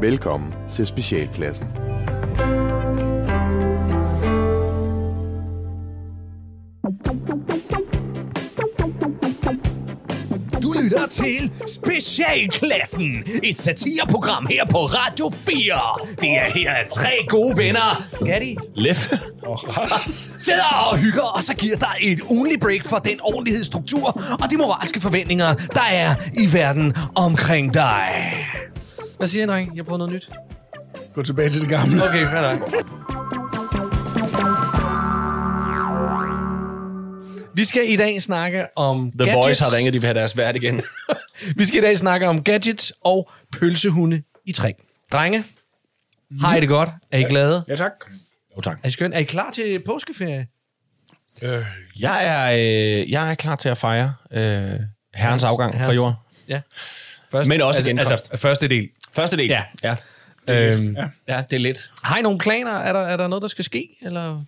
Velkommen til Specialklassen. Du lytter til Specialklassen, et satireprogram her på Radio 4. Det er her tre gode venner, Gatti, Leff. sidder og hygger, og så giver dig et ugenlig break for den ordentlighed, struktur og de moralske forventninger, der er i verden omkring dig. Hvad siger I, dreng? Jeg prøver noget nyt. Gå tilbage til det gamle. Okay, fair nok. Vi skal i dag snakke om The gadgets. Voice har ringet, de vil have deres vært igen. Vi skal i dag snakke om gadgets og pølsehunde i træk. Drenge, har I det godt? Er I glade? Ja, tak. Jo, tak. Er I skønt? Er I klar til påskeferie? Øh, Jeg er, øh, jeg er klar til at fejre øh, herrens afgang fra herrens- jorden. Ja. Først, Men også altså, genkomst. altså, første del. Første del. Ja. ja. Øhm, Ja. Ja, det er lidt. har I nogle planer? Er der, er der noget, der skal ske? Eller?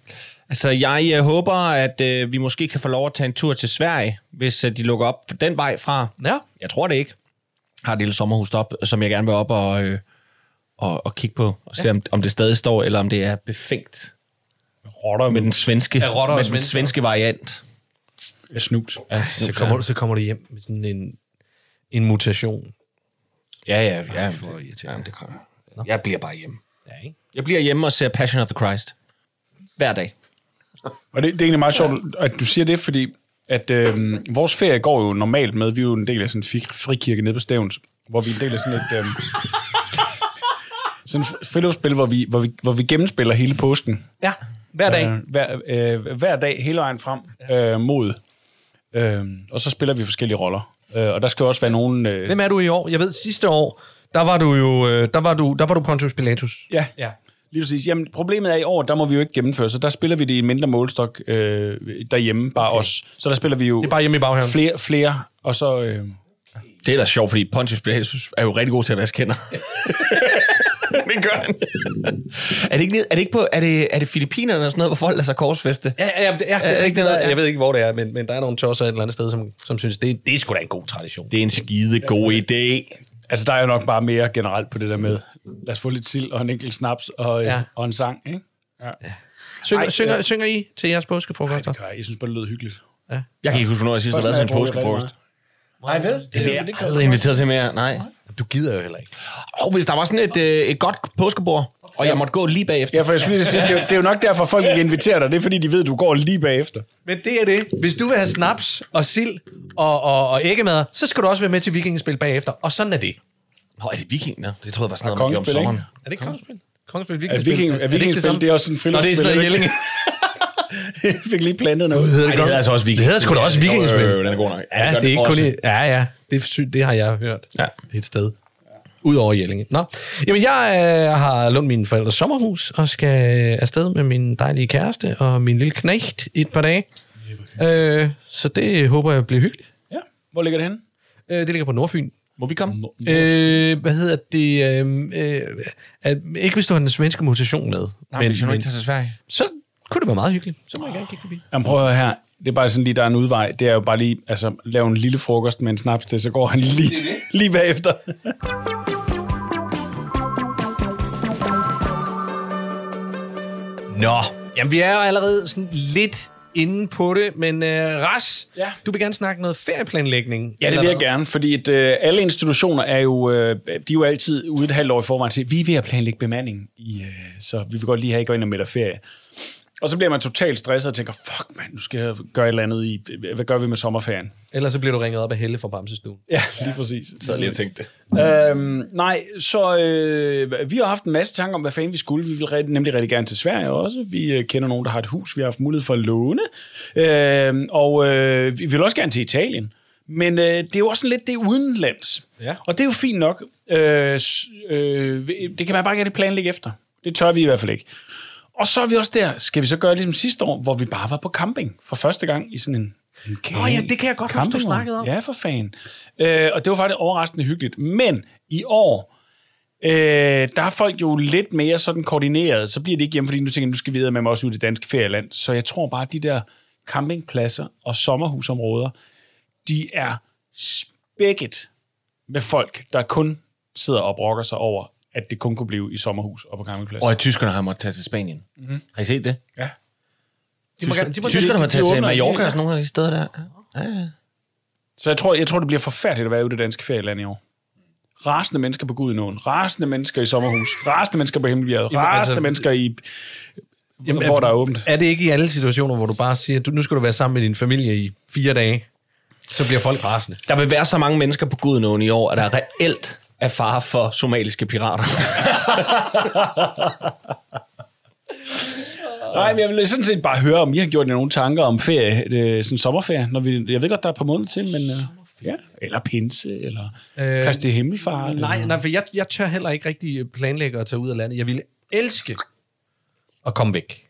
Altså, jeg øh, håber, at øh, vi måske kan få lov at tage en tur til Sverige, hvis øh, de lukker op den vej fra. Ja. Jeg tror det ikke. Har et lille sommerhus op, som jeg gerne vil op og, øh, og, og kigge på, og se, ja. om, om det stadig står, eller om det er befængt rotter med den svenske, Ja, rotter med den svenske variant. med snus. Ja, Så kommer, du, så kommer du hjem med sådan en, en mutation. Ja, ja, ja. hvor irriterende. Jamen, det kommer. Jeg bliver bare hjemme. Ja, ikke? Jeg bliver hjemme og ser Passion of the Christ. Hver dag. Og det, det er egentlig meget sjovt, at du siger det, fordi at øh, vores ferie går jo normalt med, vi er jo en del af sådan en fri- frikirke nede på Stævns, hvor vi er en del af sådan et... Øh, sådan et friluftsspil, hvor vi, hvor, vi, hvor vi gennemspiller hele påsken. Ja, hver dag. Øh, hver, øh, hver dag, hele vejen frem øh, mod. Øh, og så spiller vi forskellige roller. Øh, og der skal jo også være nogen... Øh, Hvem er du i år? Jeg ved, sidste år, der var du jo øh, der var du, der var du Pontius Pilatus. ja, Ja. Lige præcis. Jamen, problemet er i år, der må vi jo ikke gennemføre, så der spiller vi det i en mindre målstok øh, derhjemme, bare okay. os. Så der spiller vi jo Det er bare hjemme i baghaven. flere, flere, og så... Øh, Det er da sjovt, fordi Pontius Pilatus er jo rigtig god til at vaske hænder. det gør han. er det ikke, er det ikke på, er det, er det Filippinerne eller sådan noget, hvor folk lader sig korsfeste? Ja, ja, ja, det, ja, det, Er det ikke det noget? Jeg ved ikke, hvor det er, men, men der er nogle tosser et eller andet sted, som, som synes, det, det er sgu da en god tradition. Det er en skide god idé. altså, der er jo nok bare mere generelt på det der med, lad os få lidt sild og en enkelt snaps og, Ja. ja. og en sang, ikke? Ja. Synger, Ej, synger, ja. synger I til jeres påskefrokoster? Det gør jeg. Jeg synes bare, det lyder hyggeligt. Jeg kan ikke huske, hvornår jeg sidst har været til en påskefrokost. Nej, vel? Det, Det er aldrig inviteret til mere. Nej. Du gider jo heller ikke. Og hvis der var sådan et, øh, et godt påskebord, og jeg måtte gå lige bagefter. Ja, for jeg skulle lige sige, det, er jo, det er jo nok derfor, folk ikke inviterer dig. Det er fordi, de ved, at du går lige bagefter. Men det er det. Hvis du vil have snaps og sild og, og, og æggemad, så skal du også være med til vikingespil bagefter. Og sådan er det. Nå, er det vikinger? Det troede jeg var sådan noget, man gjorde om sommeren. Er det ikke kongespil? Kongespil, Er vikingespil. viking, er det ikke det er også sådan en Nå, det er sådan noget friluftsspil. Jeg fik lige plantet noget. Ej, det hedder altså også viking. Det hedder sgu da også vikingespil. Jo, jo, jo, den er god nok. Ja, gør det er ikke kun i, Ja, ja. Det, er det har jeg hørt Ja. et sted. Udover Jellinge. Nå. Jamen, jeg øh, har lånt min forældres sommerhus og skal afsted med min dejlige kæreste og min lille knægt i et par dage. Øh, så det håber jeg bliver hyggeligt. Ja. Hvor ligger det henne? Øh, det ligger på Nordfyn. Må vi komme? Øh, hvad hedder det? Øh, øh, ikke hvis du har den svenske mutation med. Nej, men, hvis jeg nu ikke tager til Sverige. så kunne det være meget hyggeligt. Så må jeg gerne kigge forbi. Jamen prøv at høre her. Det er bare sådan lige, der er en udvej. Det er jo bare lige, altså, lave en lille frokost med en snaps til, så går han lige, lige bagefter. Nå, jamen vi er jo allerede sådan lidt inde på det, men øh, Ras, Ja. du vil gerne snakke noget ferieplanlægning. Ja, det vil jeg gerne, fordi at, øh, alle institutioner er jo, øh, de er jo altid ude et halvt år i forvejen til, vi er ved at planlægge bemanding, i, øh, så vi vil godt lige have, at I går ind og melder ferie. Og så bliver man totalt stresset og tænker, fuck mand, nu skal jeg gøre et eller andet i, hvad gør vi med sommerferien? Ellers så bliver du ringet op af Helle fra Bamsestuen. Ja, lige præcis. Så havde jeg lige tænkt det. Øhm, nej, så øh, vi har haft en masse tanker om, hvad fanden vi skulle. Vi vil rigtig, nemlig rigtig gerne til Sverige også. Vi øh, kender nogen, der har et hus, vi har haft mulighed for at låne. Øh, og øh, vi vil også gerne til Italien. Men øh, det er jo også sådan lidt det udenlands. Ja. Og det er jo fint nok. Øh, øh, det kan man bare gerne planlægge efter. Det tør vi i hvert fald ikke. Og så er vi også der, skal vi så gøre ligesom sidste år, hvor vi bare var på camping for første gang i sådan en en Nå ja, det kan jeg godt huske, du snakkede om. Ja, for fanden. Øh, og det var faktisk overraskende hyggeligt. Men i år, øh, der er folk jo lidt mere sådan koordineret. Så bliver det ikke hjemme, fordi nu tænker jeg, nu skal vi videre med mig også ud i det danske ferieland. Så jeg tror bare, at de der campingpladser og sommerhusområder, de er spækket med folk, der kun sidder og brokker sig over at det kun kunne blive i sommerhus og på campingplads. Og at tyskerne har måttet tage til Spanien. Mm-hmm. Har I set det? ja. De må, de må, Tyskerne har taget til Mallorca og sådan nogle af de steder der. Ja, ja. Så jeg tror, jeg tror, det bliver forfærdeligt at være ude i det danske ferieland i år. Rasende mennesker på Gudenåen, rasende mennesker i sommerhus, rasende mennesker på Himmelbjerget, Jamen, rasende altså- mennesker i... Jamen, hvor der er åbent. Er det ikke i alle situationer, hvor du bare siger, du, nu skal du være sammen med din familie i fire dage, så bliver folk rasende? Der vil være så mange mennesker på Gudenåen i år, at der er reelt er fare for somaliske pirater. Nej, men jeg vil sådan set bare høre, om I har gjort jer nogle tanker om ferie, øh, sådan sommerferie. Når vi, jeg ved godt, der er et par måneder til, men... Øh, ja, eller pinse, eller Øh, Kristi Himmelfart. Nej, eller, nej, for jeg, jeg tør heller ikke rigtig planlægge at tage ud af landet. Jeg ville elske at komme væk.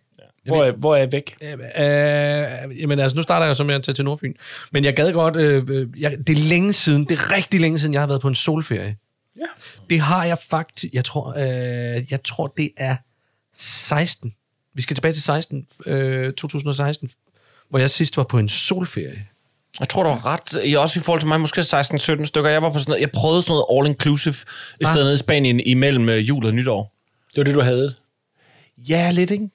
hvor, er, hvor er jeg væk? Øh, øh, jamen altså, nu starter jeg så med at tage til Nordfyn. Men jeg gad godt... Øh, øh, jeg, det er længe siden, det er rigtig længe siden, jeg har været på en solferie. Det har jeg faktisk... Jeg tror, øh, jeg tror det er 16. Vi skal tilbage til 16, øh, 2016, hvor jeg sidst var på en solferie. Jeg tror, du har ret. I også i forhold til mig, måske 16-17 stykker. Jeg var på sådan noget, jeg prøvede sådan noget all-inclusive et Ah. sted nede i Spanien imellem øh, jul og nytår. Det var det, du havde. Ja, lidt, ikke?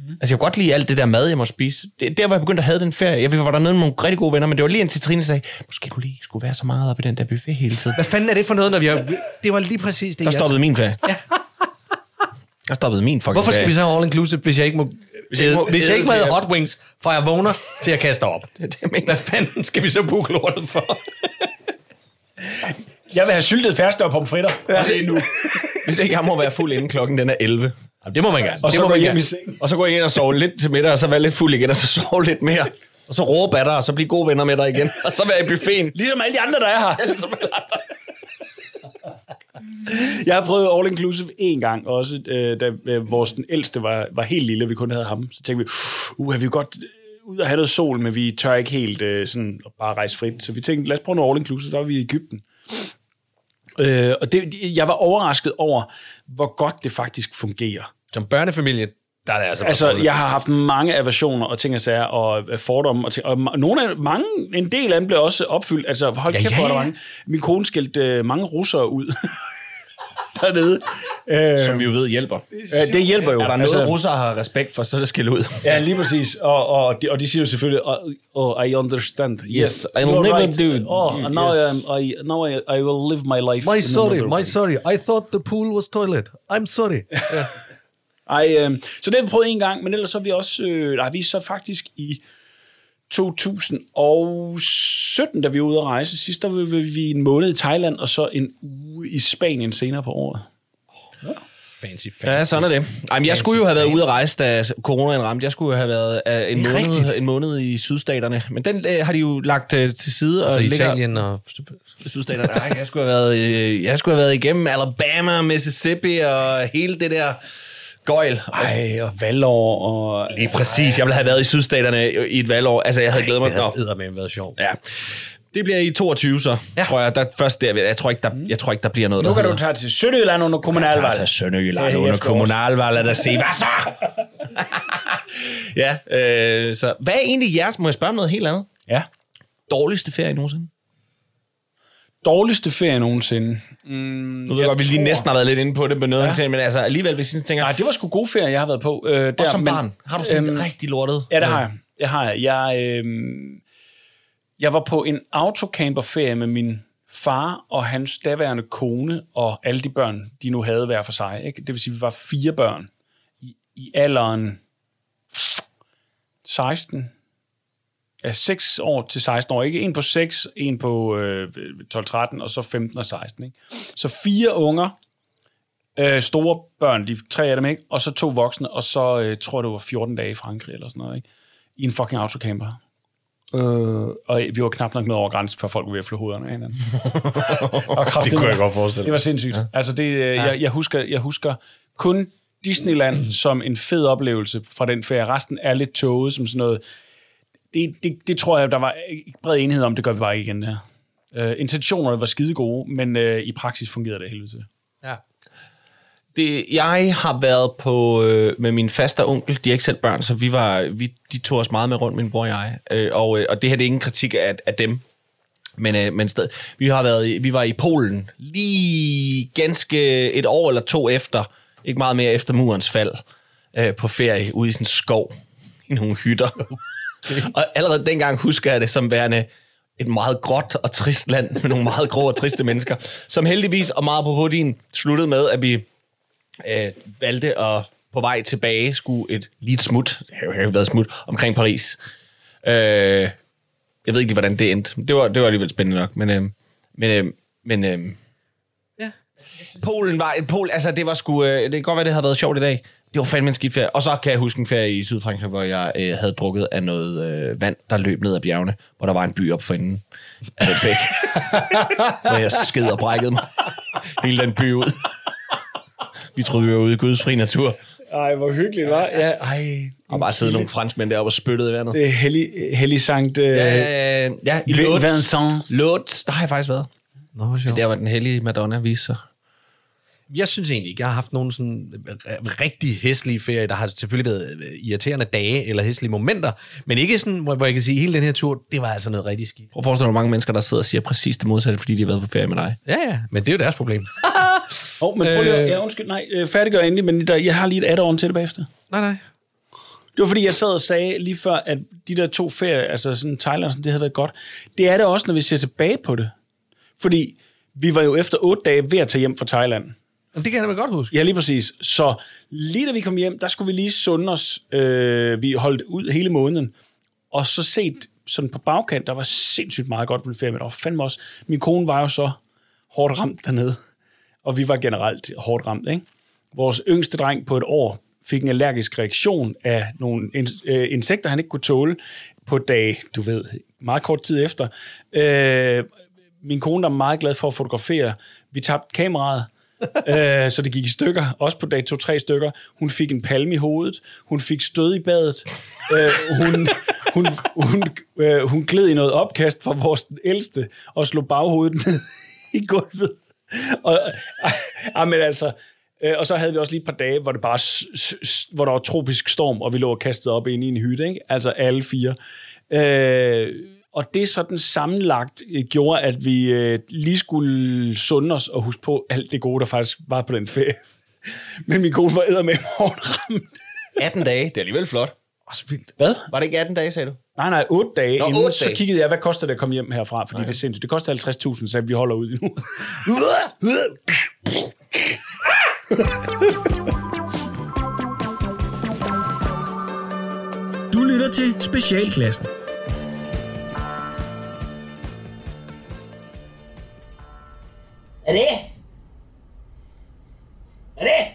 Mm-hmm. Altså, jeg kunne godt lide alt det der mad, jeg måtte spise. Det, der, hvor jeg begyndte at have den ferie. Jeg var dernede med nogle rigtig gode venner, men det var lige indtil Trine sagde, måske du lige skulle være så meget oppe i den der buffet hele tiden. Hvad fanden er det for noget, når vi har... Det var lige præcis det, Der jeg- stoppede min ferie. Ja. Der stoppede min fucking Hvorfor skal ferie. vi så have all inclusive, hvis jeg ikke må... Hvis jeg ikke, må hvis jeg ikke må have hot wings, fra jeg vågner til jeg kaster op. Det det, jeg mener. Hvad fanden skal vi så booke lortet for? Jeg vil have syltet fersk og pomfritter. Ja. Det er nu. Hvis ikke jeg må være fuld inden klokken den er 11. Jamen, det må man gerne. Og det så må gå man gerne. Og så går jeg ind og sover lidt til middag, og så være lidt fuld igen, og så sove lidt mere. Og så råbe af dig, og så blive gode venner med dig igen. Og så være i buffeten. Ligesom alle de andre, der er her. Ligesom alle andre. Jeg har prøvet all inclusive en gang også, øh, da øh, vores den ældste var, var helt lille, vi kun havde ham. Så tænkte vi, uh, vi godt øh, ud og have noget sol, men vi tør ikke helt øh, sådan bare rejse frit. Så vi tænkte, lad os prøve noget all inclusive. Der var vi i Ægypten. Øh, og det, jeg var overrasket over, hvor godt det faktisk fungerer. Som børnefamilie, der er det altså... Altså, jeg har haft mange aversioner og ting og sager, og øh, fordomme, og, ting, og nogle af, mange, en del af dem blev også opfyldt. Altså, hold Ja, kæft, ja, hvor er der ja. mange. Min kone skældte øh, mange russere ud dernede. Øh, Som vi jo ved hjælper. øh, det hjælper jo. Er der noget, altså, russere har respekt for, så er det skille ud. Ja, lige præcis. Og, og, de, og de siger jo selvfølgelig, oh, oh, I understand. Yes, I You're will never right. do it. Oh, and now, Yes. I, I, now I, I will live my life. My sorry, my way. sorry. I thought the pool was toilet. I'm sorry. Ej, øh, så det har vi prøvet en gang, men ellers så har vi også, øh, der har vi så faktisk i 2017, da vi var ude at rejse. Sidst der var vi en måned i Thailand, og så en uge i Spanien senere på året. Fancy, fancy. Ja, sådan er det. Ej, men jeg skulle jo have været ude at rejse, da coronaen ramte. Jeg skulle jo have været uh, en, måned, rigtigt. en måned i sydstaterne. Men den uh, har de jo lagt uh, til side. Altså og ligger- Italien og... Sydstaterne. Nej, jeg skulle have været, øh, jeg skulle have været igennem Alabama, Mississippi og hele det der gøjl. Ej, og valgår, og... Lige præcis. Jeg ville have været i sydstaterne i et valgår. Altså, jeg havde glædet mig. Det havde eddermame været sjovt. ja. Det bliver i 22 så, Ja. tror jeg. Der, først der, jeg tror ikke, der, jeg tror ikke, der bliver noget, Nu der kan du hedder- tage til Sønderjylland under Jeg kommunalvalg. tager til Sønderjylland er under efterårs. kommunalvalget og se, hvad så? ja, øh, så hvad er egentlig jeres, må jeg spørge om noget helt andet? Ja. Dårligste ferie nogensinde? Dårligste ferie nogensinde. Mm, Nu ved jeg godt, vi lige næsten har været lidt inde på det med noget, ja. men altså alligevel, hvis I tænker, Nej, det var sgu god ferie, jeg har været på. Øh, der, og som men- barn, har du sådan øhm, rigtig lortet? Ja, det har jeg. Det har jeg. Jeg, øh, jeg var på en autocamperferie med min far og hans daværende kone og alle de børn, de nu havde hver for sig. Ikke? Det vil sige, at vi var fire børn i, i alderen 16, ja, 6 år til 16 år. Ikke en på 6, en på øh, 12-13, og så 15 og 16. Ikke? Så fire unger, øh, store børn, de tre af dem, ikke? og så to voksne, og så øh, tror jeg, det var 14 dage i Frankrig eller sådan noget, ikke? i en fucking autocamper. Øh, og vi var knap nok nået over grænsen, før folk var ved at flå hovederne af hinanden. og Det kunne jeg godt forestille Det var sindssygt. Ja. Altså, det, ja. jeg, jeg, husker, jeg husker kun Disneyland som en fed oplevelse fra den ferie. Resten er lidt tåget som sådan noget. Det, det, det tror jeg, der var ikke bred enighed om, det gør vi bare ikke igen her. Uh, intentionerne var skide gode, men uh, i praksis fungerede det helvede til. Ja. Det, jeg har været på øh, med min faste onkel, de er ikke selv børn, så vi var, vi, de tog os meget med rundt, min bror og jeg. Øh, og, øh, og det her det er ingen kritik af, af dem. Men, øh, men sted, vi, har været i, vi var i Polen lige ganske et år eller to efter, ikke meget mere efter murens fald, øh, på ferie ude i sådan en skov, i nogle hytter. Okay. og allerede dengang husker jeg det som værende et meget gråt og trist land med nogle meget grå og triste mennesker, som heldigvis, og meget på din, sluttede med, at vi øh, valgte at på vej tilbage skulle et lige et smut, det har jo- været et smut, omkring Paris. Øh, jeg ved ikke hvordan det endte. Det var, det var alligevel spændende nok, men... Øh, men, øh, men øh, Ja. Polen var... Pol, altså, det var sgu... Øh, det kan godt være, det havde været sjovt i dag. Det var fandme en skidt ferie. Og så kan jeg huske en ferie i Sydfrankrig, hvor jeg øh, havde drukket af noget øh, vand, der løb ned ad bjergene, hvor der var en by op for enden af bæk. hvor jeg sked og brækkede mig. Hele den by ud. Vi troede, vi var ude i Guds fri natur. Ej, hvor hyggeligt, var. Ja, ej. Og bare sidde nogle franskmænd deroppe og spyttede i vandet. Det er hellig, hellig sankt... Øh, Ja, ja, i. Vincent. Lutz, der har jeg faktisk været. Nå, hvor sjovt. Der var den hellige Madonna viste sig. Jeg synes egentlig ikke, jeg har haft nogle sådan øh, rigtig hæslige ferier. Der har selvfølgelig været øh, irriterende dage eller hæslige momenter, men ikke sådan, hvor, hvor jeg kan sige, at hele den her tur, det var altså noget rigtig skidt. Prøv at forestille dig, hvor mange mennesker, der sidder og siger præcis det modsatte, fordi de har været på ferie med dig. Ja, ja, men det er jo deres problem. Oh, men prøv lige, at- Øh. ja, undskyld, nej, øh, færdiggør endelig, men der, jeg har lige et add-on til det bagefter. nej, nej. Det var fordi, jeg sad og sagde lige før, at de der to ferier, altså sådan Thailand, sådan, det havde været godt. Det er det også, når vi ser tilbage på det. Fordi vi var jo efter otte dage ved at tage hjem fra Thailand. Og det kan jeg da godt huske. Ja, lige præcis. Så lige da vi kom hjem, der skulle vi lige sunde os. Øh, vi holdt ud hele måneden. Og så set sådan på bagkant, der var sindssygt meget godt på den ferie, men der var fandme også... Min kone var jo så hårdt ramt dernede. Og vi var generelt hårdt ramt, ikke? Vores yngste dreng på et år fik en allergisk reaktion af nogle øh, insekter, han ikke kunne tåle på dag, du ved, meget kort tid efter. Øh, min kone, der er meget glad for at fotografere, vi tabte kameraet, øh, så det gik i stykker, også på dag to-tre stykker. Hun fik en palme i hovedet, hun fik stød i badet, øh, hun, hun, hun, øh, hun gled i noget opkast fra vores ældste, og slog baghovedet ned i gulvet. Og, øh, ah, men altså, øh, og så havde vi også lige et par dage, hvor det bare, hvor der var tropisk storm, og vi lå og kastede op ind i en hytte, ikke? altså alle fire. Øh, og det sådan sammenlagt øh, gjorde, at vi øh, lige skulle sunde os og huske på alt det gode, der faktisk var på den ferie. Men min kone var med hårdt ramt. 18 dage, det er alligevel flot. Også vildt. Hvad? Var det ikke 18 dage, sagde du? Nej, nej, 8 dage Nå, inden, otte så dage. kiggede jeg, hvad koster det at komme hjem herfra, fordi det er sindssygt. Det koster 50.000, så vi holder ud nu. Du lytter til Specialklassen. Er det? Er det?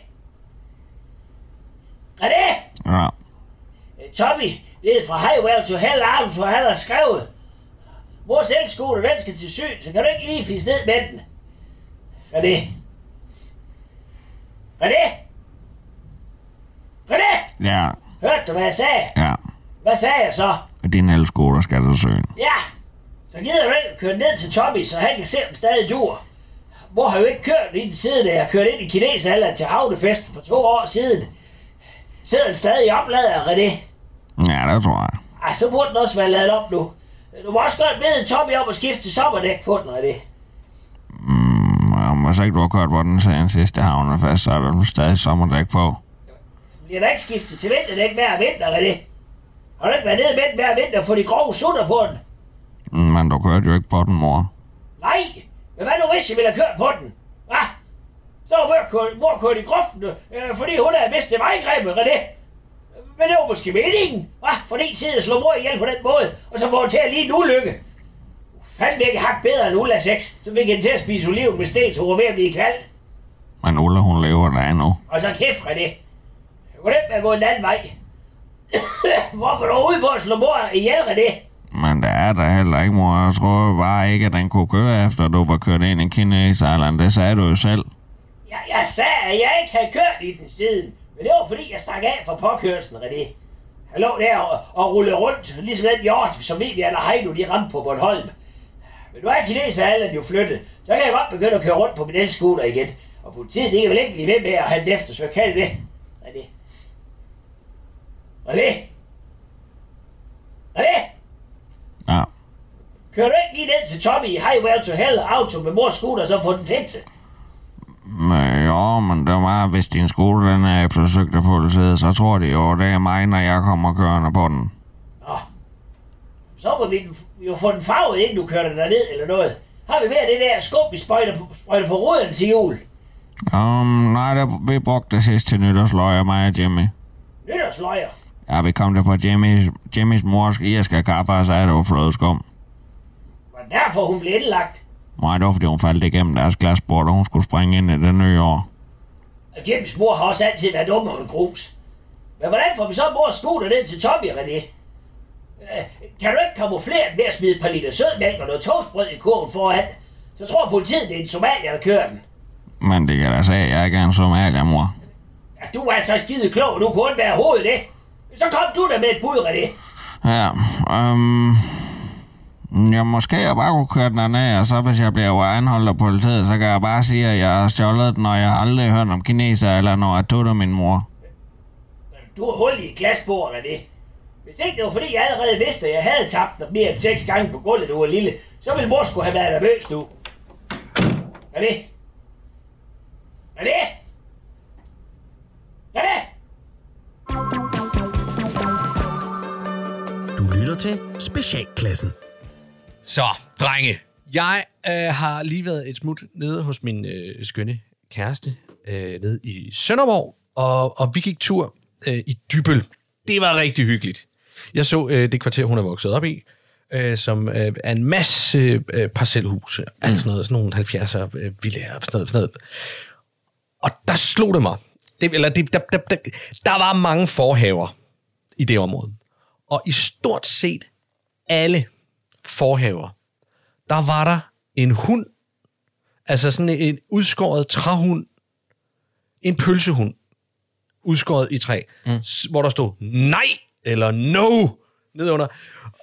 Er det? Ja. Tommy, det er fra Highwell to Hell Arms, hvor han har skrevet. Vores elskole, den skal til syn, så kan du ikke lige fisse ned med den. Er det? Er det? Er det? Ja, Hørte du, hvad jeg sagde? ja. Hvad sagde jeg så? Og din elskole skal til søen. Ja, så gider du ikke køre ned til Tommy, så han kan se, om stadig dur. Mor har jo ikke kørt i den side, da jeg kørte ind i kinesalder til havnefesten for to år siden. Sidder den stadig i oplader, René? Ja, det tror jeg. Ej, så burde den også være lavet op nu. Du må også godt bede Tommy om at skifte sommerdæk på den, René. Og hvis ikke du har kørt på den siden sidste havnefest, så er der stadig sommerdæk på. Bliver der ikke skiftet til vinterdæk hver vinter, René? Har du ikke været nede med den hver vinter for de grove sutter på den? Men du kørte jo ikke på den, mor. Nej, men hvad nu hvis jeg ville have kørt på den? Hva? Så var mor kørt, i grøften, øh, fordi hun havde mistet vejgrebet, René. Men det var måske meningen, hva? For din tid at slå mor ihjel på den måde, og så får hun til at lige en ulykke. Fandme ikke hak bedre end Ulla 6, så fik hende til at spise oliven med sten, så hun var ved at blive kaldt. Men Ulla, hun lever der endnu. Og så kæft, René. Hvor nemt at gå en anden vej. Hvorfor er du ude på at slå mor ihjel, René? Men det er der heller ikke, mor. Jeg tror bare ikke, at den kunne køre efter, du var kørt ind i Kinesejland. Det sagde du jo selv. Jeg, jeg sagde, at jeg ikke havde kørt i den siden. Men det var fordi, jeg stak af fra påkørslen, René. Jeg lå der og, og rullede rundt, ligesom den hjort, som vi eller Heino, de ramte på Bornholm. Men nu er kineser jo flyttet, så kan jeg godt begynde at køre rundt på min elskuter igen. Og politiet, det kan vel ikke blive ved med at handle efter, så kan det det. René. René. René. Ja. Kører du ikke lige ned til Tommy i Highway to Hell Auto med mors scooter, så få den fikset? Jo, men det var, hvis din skole den er eftersøgt af politiet, så tror de jo, det er mig, når jeg kommer kørende på den. Så må vi jo få den farvet, inden du kører den derned eller noget. Har vi mere det der skub, vi sprøjter på, sprøjter på ruden til jul? Um, nej, det, vi brugte det sidst til nytårsløjer, mig og Jimmy. Nytårsløjer. Ja, vi kom der fra Jimmys, Jimmys mors irske kaffe, og sagde, at det var flødeskum. Var det derfor, hun blev indlagt? Nej, det var, fordi hun faldt igennem deres glasbord, og hun skulle springe ind i det nye år. Og Jimmys mor har også altid været dum under grus. Men hvordan får vi så mors scooter ned til Tommy, René? Øh, Kan du ikke kamuflere den ved at smide et par liter sødmælk og noget toastbrød i kurven foran? Så tror politiet, det er en somalier, der kører den. Men det kan da sige, at jeg ikke er en somalier, mor. Ja, du er så skide klog, du kunne være hovedet det. Så kom du der med et bud, René. Ja, øhm... Ja, måske jeg bare kunne køre den derned, og så hvis jeg bliver anholdt af politiet, så kan jeg bare sige, at jeg har stjålet den, og jeg har aldrig hørt om kineser, eller når jeg tog det min mor. Du har hul i et glasbord, René. Hvis ikke det var fordi, jeg allerede vidste, at jeg havde tabt dig mere end seks gange på gulvet, du var lille, så ville mor skulle have været nervøs nu. René? René? René? Du lytter til Specialklassen. Så, drenge. Jeg øh, har lige været et smut nede hos min øh, skønne kæreste øh, nede i Sønderborg, og, og vi gik tur øh, i Dybøl. Det var rigtig hyggeligt. Jeg så øh, det kvarter, hun er vokset op i, øh, som øh, er en masse øh, parcelhuse, mm. altså sådan noget, sådan nogle 70'er øh, villager, sådan noget, sådan noget. Og der slog det mig. Det, eller det, der, der, der, der var mange forhaver i det område. Og i stort set alle forhaver, der var der en hund, altså sådan en udskåret træhund, en pølsehund, udskåret i træ, mm. hvor der stod nej, eller no, nedunder.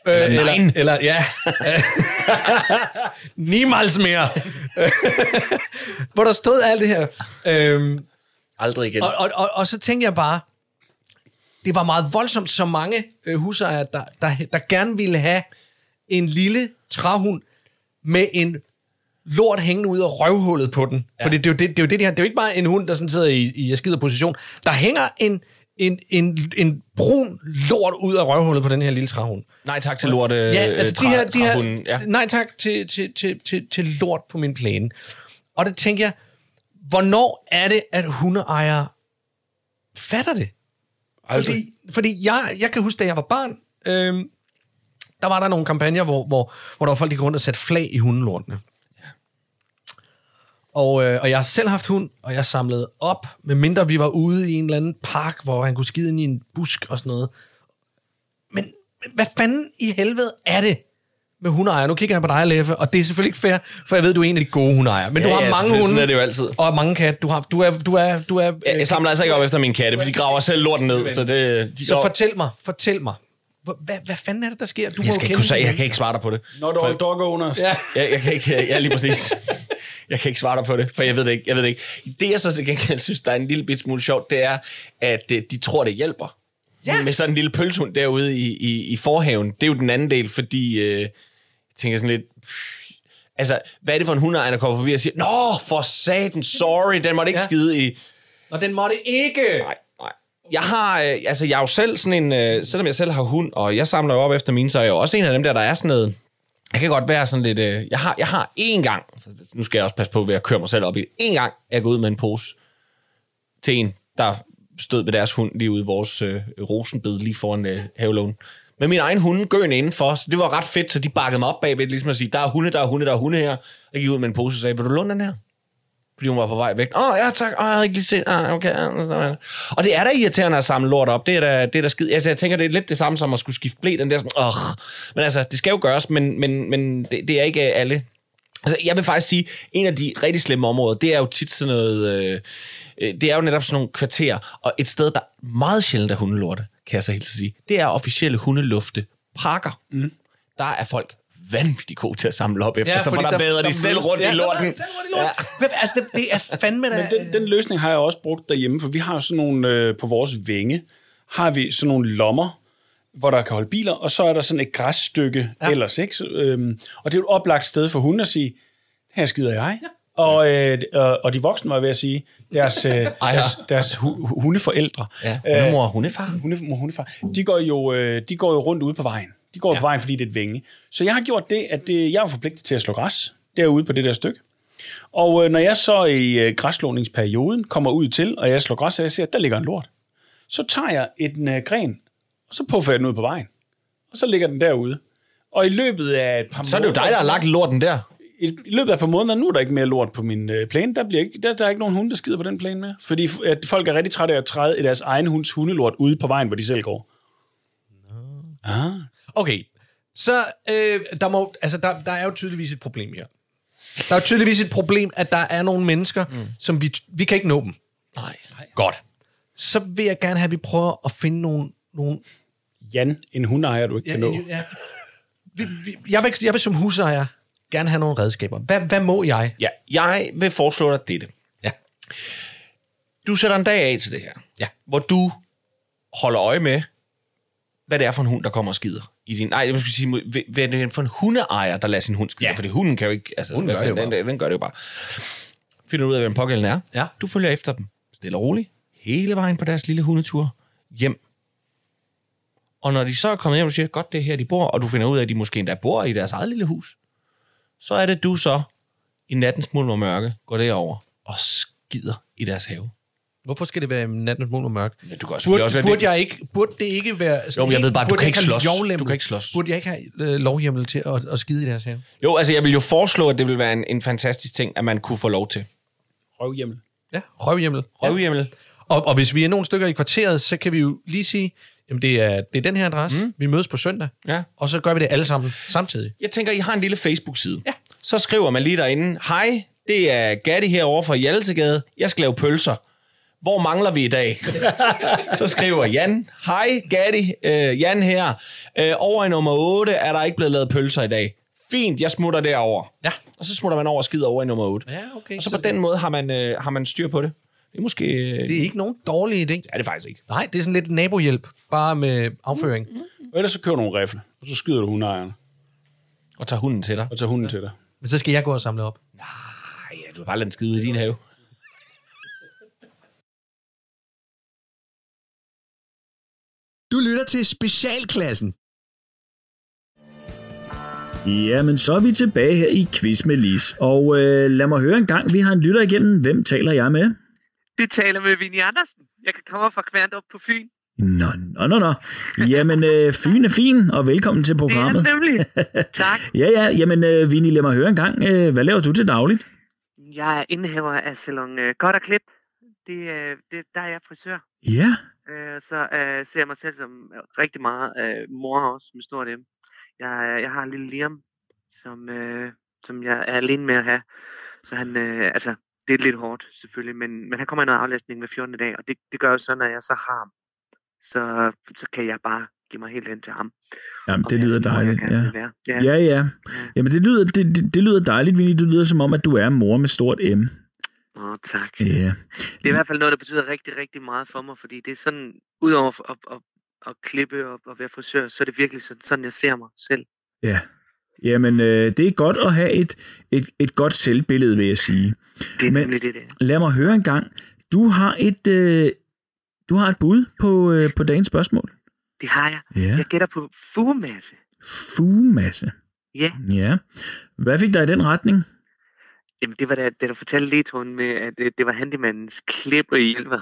Øh, Eller nein. Eller, eller ja. Niemals mere. hvor der stod alt det her. Øhm, Aldrig igen. og, og, og, og så tænkte jeg bare, det var meget voldsomt, så mange øh, husejere, der, der, der gerne ville have en lille træhund med en lort hængende ud af røvhullet på den. Ja. For det, det, er jo det, det er jo det, de har. Det er jo ikke bare en hund, der sådan sidder i, i skider position. Der hænger en, en, en, en brun lort ud af røvhullet på den her lille træhund. Nej tak til lorte Ja, altså de her, de her. Ja. nej tak til, til, til, til, til lort på min plæne. Og det tænker jeg, hvornår er det, at hundeejere fatter det? Altså- fordi, fordi jeg, jeg kan huske, da jeg var barn, øhm, der var der nogle kampagner, hvor, hvor, hvor der var folk, der gik rundt og satte flag i hundelortene. Og, øh, og jeg har selv haft hund, og jeg samlede op, medmindre vi var ude i en eller anden park, hvor han kunne skide ind i en busk og sådan noget. Men men hvad fanden i helvede er det med hundeejere? Nu kigger jeg på dig, Leffe, og det er selvfølgelig ikke fair, for jeg ved, du er en af de gode hundeejere. Men Ja, du har ja, mange hunde, Sådan er det jo altid. og mange katte. Du, har, du er... Du er, du er Jeg, jeg samler altså ikke op efter mine katte, for de graver selv lorten ned. Så det, de så går- fortæl mig, fortæl mig. Hvad, hvad fanden er det, der sker? Du jeg skal ikke kunne sige, jeg kan ikke svare dig på det. Når dog dog owners. Ja. Jeg, jeg kan ikke, ja, lige præcis. Jeg kan ikke svare dig på det, for jeg ved det ikke. Jeg ved det, ikke. det jeg så til gengæld synes, der er en lille bit smule sjovt, det er, at øh, de tror, det hjælper. Ja. Med sådan en lille pølsehund derude i, i, i forhaven. Det er jo den anden del, fordi øh, jeg tænker sådan lidt... Pff, altså, hvad er det for en hundeejer, der kommer forbi og siger, Nå, for satan, sorry, den måtte ikke Ja. ja. skide i... Og den måtte ikke. Nej, nej. Jeg har, øh, altså jeg er jo selv sådan en, øh, selvom jeg selv har hund, og jeg samler jo op efter mine, så er jeg jo også en af dem der, der er sådan noget, jeg kan godt være sådan lidt, øh, jeg har, jeg har én gang, så nu skal jeg også passe på ved at køre mig selv op i det, én gang er jeg gået ud med en pose til en, der stod med deres hund lige ude i vores øh, rosenbed lige foran øh, havelån. Med min egen hunde gøen indenfor, så det var ret fedt, så de bakkede mig op bagved, ligesom at sige, der er hunde, der er hunde, der er hunde her. Jeg gik ud med en pose og sagde, vil du låne den her? fordi hun var på vej væk. Åh, oh, ja tak, oh, jeg havde ikke lige set, ah, okay. så- Og det er da irriterende at samle lort op, det er da, det er da skid. Altså, jeg tænker, det er lidt det samme som at skulle skifte blæ, den der sådan, åh. Men altså, det skal jo gøres, men, men, men det, det er ikke alle. Altså, jeg vil faktisk sige, en af de rigtig slemme områder, det er jo tit sådan noget, øh, øh det er jo netop sådan nogle kvarterer, og et sted, der meget sjældent er hundelorte, kan jeg så helt sige, det er officielle hundelufte parker. Mm. Der er folk vanvittigt gode til at samle op efter, ja, så for der, bader de selv mødes- rundt ja, i der lorten. bader de selv rundt i lorten. Hvad- Altså, det, det er fandme da... Men den, den løsning har jeg også brugt derhjemme, for vi har jo sådan nogle, øh, på vores vinge, har vi sådan nogle lommer, hvor der kan holde biler, og så er der sådan et græsstykke ja. ellers. Ikke? Så, øhm, og det er et oplagt sted for hunden at sige, her skider jeg. Ja. Og, øh, og, de voksne var ved at sige, deres, øh, deres, deres hu, hu- hundeforældre, Ja, hundemor og hundefar. hunde, hundefar, de går, jo, øh, de går jo rundt ude på vejen. De går ja. på vejen, fordi det er et vinge. Så jeg har gjort det, at det, jeg er forpligtet til at slå græs derude på det der stykke. Og øh, når jeg så i øh, græsslåningsperioden kommer ud til, og jeg slår græs, og jeg ser, at der ligger en lort, så tager jeg en øh, gren, og så puffer jeg den ud på vejen. Og så ligger den derude. Og i løbet af et par Så er det jo dig, der har lagt lorten der. I, i løbet af et par måneder, nu er der ikke mere lort på min øh, plæne. Der, bliver ikke, der, der er ikke nogen hunde, der skider på den plæne mere. Fordi at folk er rigtig trætte af at træde i deres egen hunds hundelort ude på vejen, hvor de selv går. Ah. Okay, så øh, der, må, altså, der, der er jo tydeligvis et problem her. Der er jo tydeligvis et problem, at der er nogle mennesker, mm. som vi, vi kan ikke nå dem. Nej. Godt. Så vil jeg gerne have, at vi prøver at finde nogle... nogle Jan, en hundeejer, du ikke kan nå. ja. vi, vi, jeg, vil, jeg vil som husejer gerne have nogle redskaber. Hvad, hvad må jeg? Ja, jeg vil foreslå dig dette. Ja. Du sætter en dag af til det her. Ja. Hvor du holder øje med, hvad det er for en hund, der kommer og skider. I din, nej, jeg skal sige, hvad det er for en hundeejer, der lader sin hund skide. Ja. Fordi hunden kan jo ikke... Altså, Hunden gør det jo den, den, den, gør det jo bare. Finder ud af, den pågældende er. Ja. Du følger efter dem. Stille og roligt. Hele vejen på deres lille hundetur. Hjem. Og når de så er kommet hjem og siger, godt det er her, de bor, og du finder ud af, at de måske endda bor i deres eget lille hus, så er det du så i nattens mulm og mørke går derover og skider i deres have. Hvorfor skal det være natten smule og mørk? Ja, du kan også Burde, også være burde, det. jeg ikke, burde det ikke være... Jo, men jeg ved bare, du kan ikke slås. Du kan ikke slås. Burde jeg ikke have øh, lovhjemmel til at, at skide i deres have? Jo, altså jeg vil jo foreslå, at det vil være en, en fantastisk ting, at man kunne få lov til. Røvhjemmel. Ja, røvhjemmel. Røvhjemmel. Og, og hvis vi er nogle stykker i kvarteret, så kan vi jo lige sige, jamen det er, det er den her adresse, mm. vi mødes på søndag, Ja. og så gør vi det alle sammen samtidig. Jeg tænker, I har en lille Facebook-side. Ja. Så skriver man lige derinde, hej, det er Gatti herovre fra Hjalsegade. Jeg skal lave pølser. Hvor mangler vi i dag? så skriver Jan, hej Gatti, øh, Jan her. Øh, over i nummer 8 er der ikke blevet lavet pølser i dag. Fint, jeg smutter derover. Ja. Og så smutter man over og skider over i nummer 8. Ja, okay. Og så på den måde har man, øh, har man styr på det. Det er måske... Øh, Det er ikke nogen dårlig idé. er det faktisk ikke. Nej, det er sådan lidt nabohjælp, bare med afføring. Mm. Og ellers så køber du nogle rifle, og så skyder du hundeejeren, Og tager hunden til dig. og tager hunden til dig. Men så skal jeg gå og samle op. Nej, ja, du har bare ladet den skide i din have. Du lytter til Specialklassen. Jamen, så er vi tilbage her i Quiz med Lis. Og øh, lad mig høre en gang, vi har en lytter igennem. Hvem taler jeg med? Du taler med Vinnie Andersen. Jeg kan komme fra Kværnt op på Fyn. Nå, nå, nå, nå. Jamen, øh, Fyn er fin, og velkommen til Det er programmet. det nemlig. tak. Ja, ja, jamen, øh, Vinnie, lad mig høre en gang. Øh, hvad laver du til dagligt? Jeg er indehaver af salon øh, Godt og Klip. Det, øh, det, der er jeg frisør. Ja, Øh, så øh, ser jeg mig selv som rigtig meget øh, mor også med stort M. Jeg, jeg har en lille Liam, som, øh, som jeg er alene med at have. Så han, øh, altså, det er lidt hårdt selvfølgelig, men, men han kommer i noget aflæsning med 14. dag, og det, det gør jo så, når jeg så har ham, så, så kan jeg bare give mig helt hen til ham. jamen, det lyder dejligt. Ja. Ja. Ja, ja. Jamen, det lyder, det, det, det lyder dejligt, Vinnie. Du lyder som om, at du er mor med stort M. Åh, tak. Ja. Det er i hvert fald noget, der betyder rigtig, rigtig meget for mig, fordi det er sådan, udover at, at, at, at klippe og at være frisør, så er det virkelig sådan, sådan jeg ser mig selv. Ja. Jamen, øh, det er godt at have et, et, et godt selvbillede, vil jeg sige. Det er Men- det, det. Lad mig høre en gang. Du har et, øh, du har et bud på, øh, på dagens spørgsmål. Det har jeg. Ja. Jeg gætter på fugemasse. Fugemasse. Ja, Ja. Hvad fik dig i den retning? Jamen det var da, da du fortalte ledtonen med, at det, det var handymandens klipper i hjælper.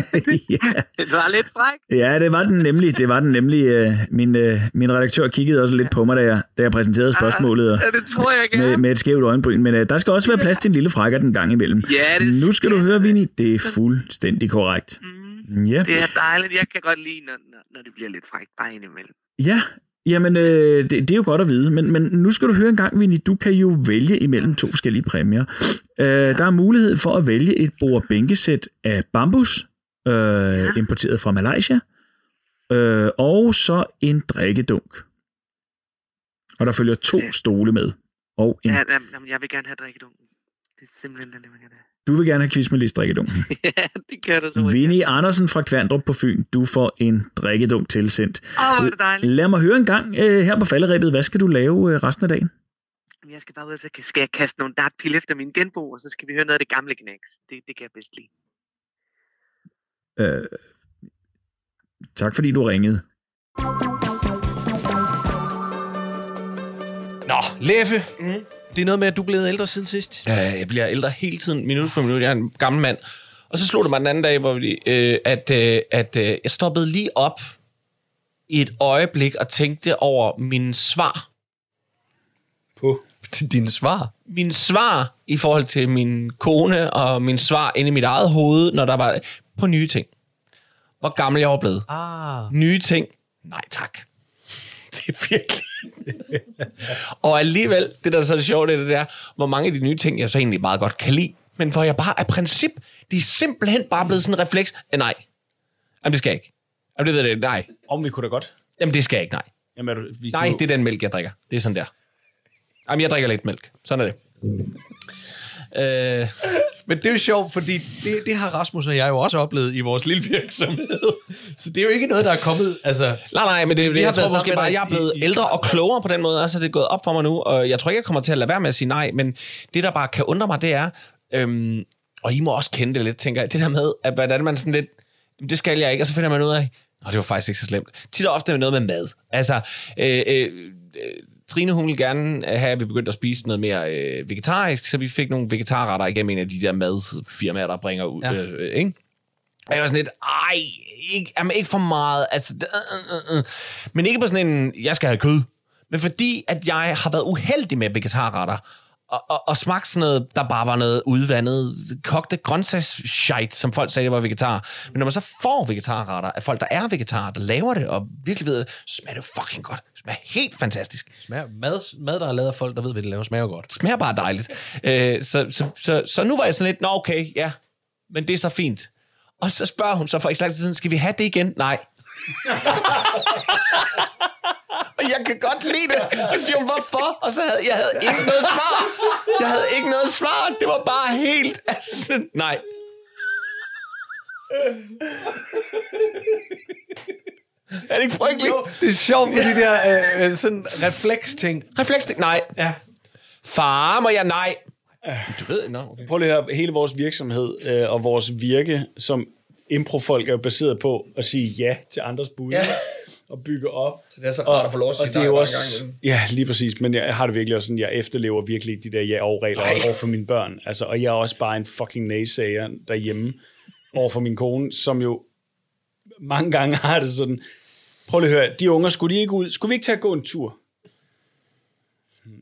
ja. Det var lidt fræk. ja, det var den nemlig. Det var den nemlig. Øh, min, øh, min redaktør kiggede også lidt på mig, da jeg, da jeg præsenterede spørgsmålet og, Ja, det tror jeg gerne. med, med et skævt øjenbryn. Men øh, der skal også være plads til en lille frækker den gang imellem. Ja, det Nu skal du høre, Vinnie. Det er fuldstændig korrekt. Mm, Ja. det er dejligt. Jeg kan godt lide, når, når, når det bliver lidt frækt, bare indimellem. Ja, jamen øh, det, det er jo godt at vide, men, men nu skal du høre en gang, Vinnie, du kan jo vælge imellem to forskellige præmier. Øh, der er mulighed for at vælge et bord-bænkesæt af bambus, øh, importeret fra Malaysia, øh, og så en drikkedunk. Og der følger to stole med, og en Ja, jamen, jeg vil gerne have drikkedunken. Det er simpelthen den, man kan have. Du vil gerne have quiz med Lis drikkedunk. ja, det gør du så. Vinnie Andersen fra Kvandrup på Fyn, du får en drikkedunk tilsendt. Åh, er det dejligt. Lad mig høre en gang øh, her på falderæbet. Hvad skal du lave øh, resten af dagen? Jeg skal bare ud, og så skal jeg kaste nogle dartpil efter min genbo, og så skal vi høre noget af det gamle knæks. Det, det kan jeg bedst lide. Øh, tak fordi du ringede. Nå, Leffe. Mm. Det er noget med, at du er blevet ældre siden sidst. Ja, jeg bliver ældre hele tiden, minut for minut. Jeg er en gammel mand. Og så slog det mig den anden dag, hvor vi, øh, at, øh, at øh, jeg stoppede lige op i et øjeblik og tænkte over min svar. På dine svar? Min svar i forhold til min kone og min svar inde i mit eget hoved, når der var på nye ting. Hvor gammel jeg var blevet. Ah. Nye ting. Nej tak. Det er virkelig... og alligevel, det der er så sjovt, det er det hvor mange af de nye ting, jeg så egentlig meget godt kan lide, men hvor jeg bare af princip, de er simpelthen bare blevet sådan en refleks, eh, nej. Jamen, det skal jeg ikke. Jamen, det ved jeg, nej. Om vi kunne da godt. Jamen, det skal jeg ikke, nej. Jamen, er du, vi Nej, kunne, det er den mælk, jeg drikker. Det er sådan der. Jamen, jeg drikker lidt mælk. Sådan er det. Øh, Men det er jo sjovt, fordi det, det har Rasmus og jeg jo også oplevet i vores lille virksomhed. Så det er jo ikke noget, der er kommet... Altså, nej, nej, men det, det jeg tror måske bare, dig jeg er blevet i- ældre og klogere på den måde, og så er det gået op for mig nu, og jeg tror ikke, jeg kommer til at lade være med at sige nej, men det, der bare kan undre mig, det er, øhm, og I må også kende det lidt, tænker jeg, det der med, at hvordan man sådan lidt, "Jamen, det skal jeg ikke, og så finder man ud af, Nå, det var faktisk ikke så slemt. Tit og ofte er noget med mad. Altså, øh, øh, øh, Trine, hun ville gerne have, at vi begyndte at spise noget mere øh, vegetarisk, så vi fik nogle vegetarretter igennem en af de der madfirmaer, der bringer ud. Ja. Øh, øh, ikke? Og jeg var sådan lidt, ej, ikke, jamen, ikke for meget. Altså, det- øh, øh, øh. Men ikke på sådan en, jeg skal have kød. Men fordi, at jeg har været uheldig med vegetarretter, og, og, og smagt sådan noget, der bare var noget udvandet, kogte grøntsagsshite, som folk sagde, det var vegetar. Men når man så får vegetarretter af folk, der er vegetarer, der laver det, og virkelig ved, smager det fucking godt. Smager helt fantastisk. smager, mad, mad, der er lavet af folk, der ved, hvad det laver, smager godt. Smager bare dejligt. Øh, så, så, så, så nu var jeg sådan lidt, nå okay, ja, men det er så fint. Og så spørger hun så for ikke lang tid siden, skal vi have det igen? Nej. og jeg kan godt lide det. Og siger hun, hvorfor? Og så havde jeg havde ikke noget svar. Jeg havde ikke noget svar. Det var bare helt... Altså, nej. Er det ikke frygteligt? Jo, det er sjovt med de der øh, sådan refleks-ting. Refleks, nej. Ja. Far, må jeg nej? Du ved, nå, okay. Prøv lige at høre, hele vores virksomhed øh, og vores virke som improfolk er jo baseret på at sige ja til andres bud. Ja. Og bygge op. Så det er så rart at få lov at sige og det er nej også, en gang imellem. Ja, lige præcis. Men jeg har det virkelig også sådan, jeg efterlever virkelig de der ja-og-regler over for mine børn. Altså, og jeg er også bare en fucking naysayer derhjemme over for min kone, som jo mange gange har det sådan, prøv lige at høre, de unger, skulle de ikke ud? Skulle vi ikke tage at gå en tur? Hmm,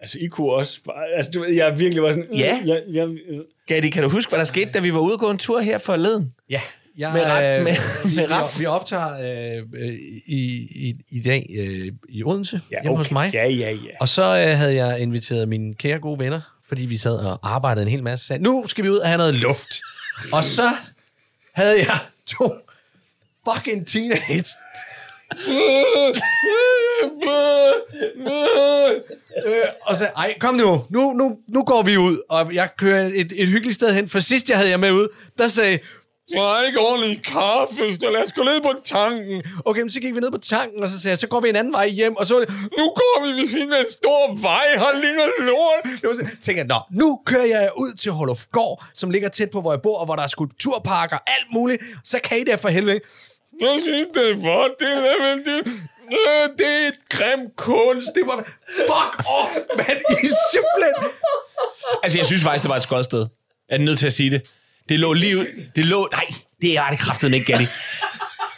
Altså, I kunne også bare, altså, du ved, jeg virkelig var sådan, Ja. øh, jeg, jeg, øh, Gatti, kan du huske, hvad der skete, da vi var ude og gå en tur her forleden? Ja. Jeg, Med ret- øh, med- vi, med vi, ret- vi optager øh, øh, i, i, i dag øh, i Odense, ja, hjemme hos mig. Ja, ja, ja. Og så øh, havde jeg inviteret mine kære gode venner, fordi vi sad og arbejdede en hel masse. Sagde, nu skal vi ud og have noget luft. og så havde jeg to fucking teenage. Øh, og så, ej, kom nu. nu, nu, nu går vi ud, og jeg kører et, et hyggeligt sted hen. For sidst jeg havde jeg med ud, der sagde, jeg har ikke ordentlig kaffe, så lad os gå ned på tanken. Okay, men så gik vi ned på tanken, og så sagde jeg, så går vi en anden vej hjem, og så var det, nu går vi ved siden af en stor vej, her ligger lort. Det var så, tænkte jeg, nå, nu kører jeg ud til Holofgård, som ligger tæt på, hvor jeg bor, og hvor der er skulpturparker, alt muligt. Så kan I der for helvede. Jeg synes, det er for det, er, men det, det er et grim kunst. Det var, fuck off, mand, I er simpelthen... Altså, jeg synes faktisk, det var et skodsted. Jeg er nødt til at sige det. Det lå lige ud... Det lå... Nej, det er det kraftedeme ikke, Gatti.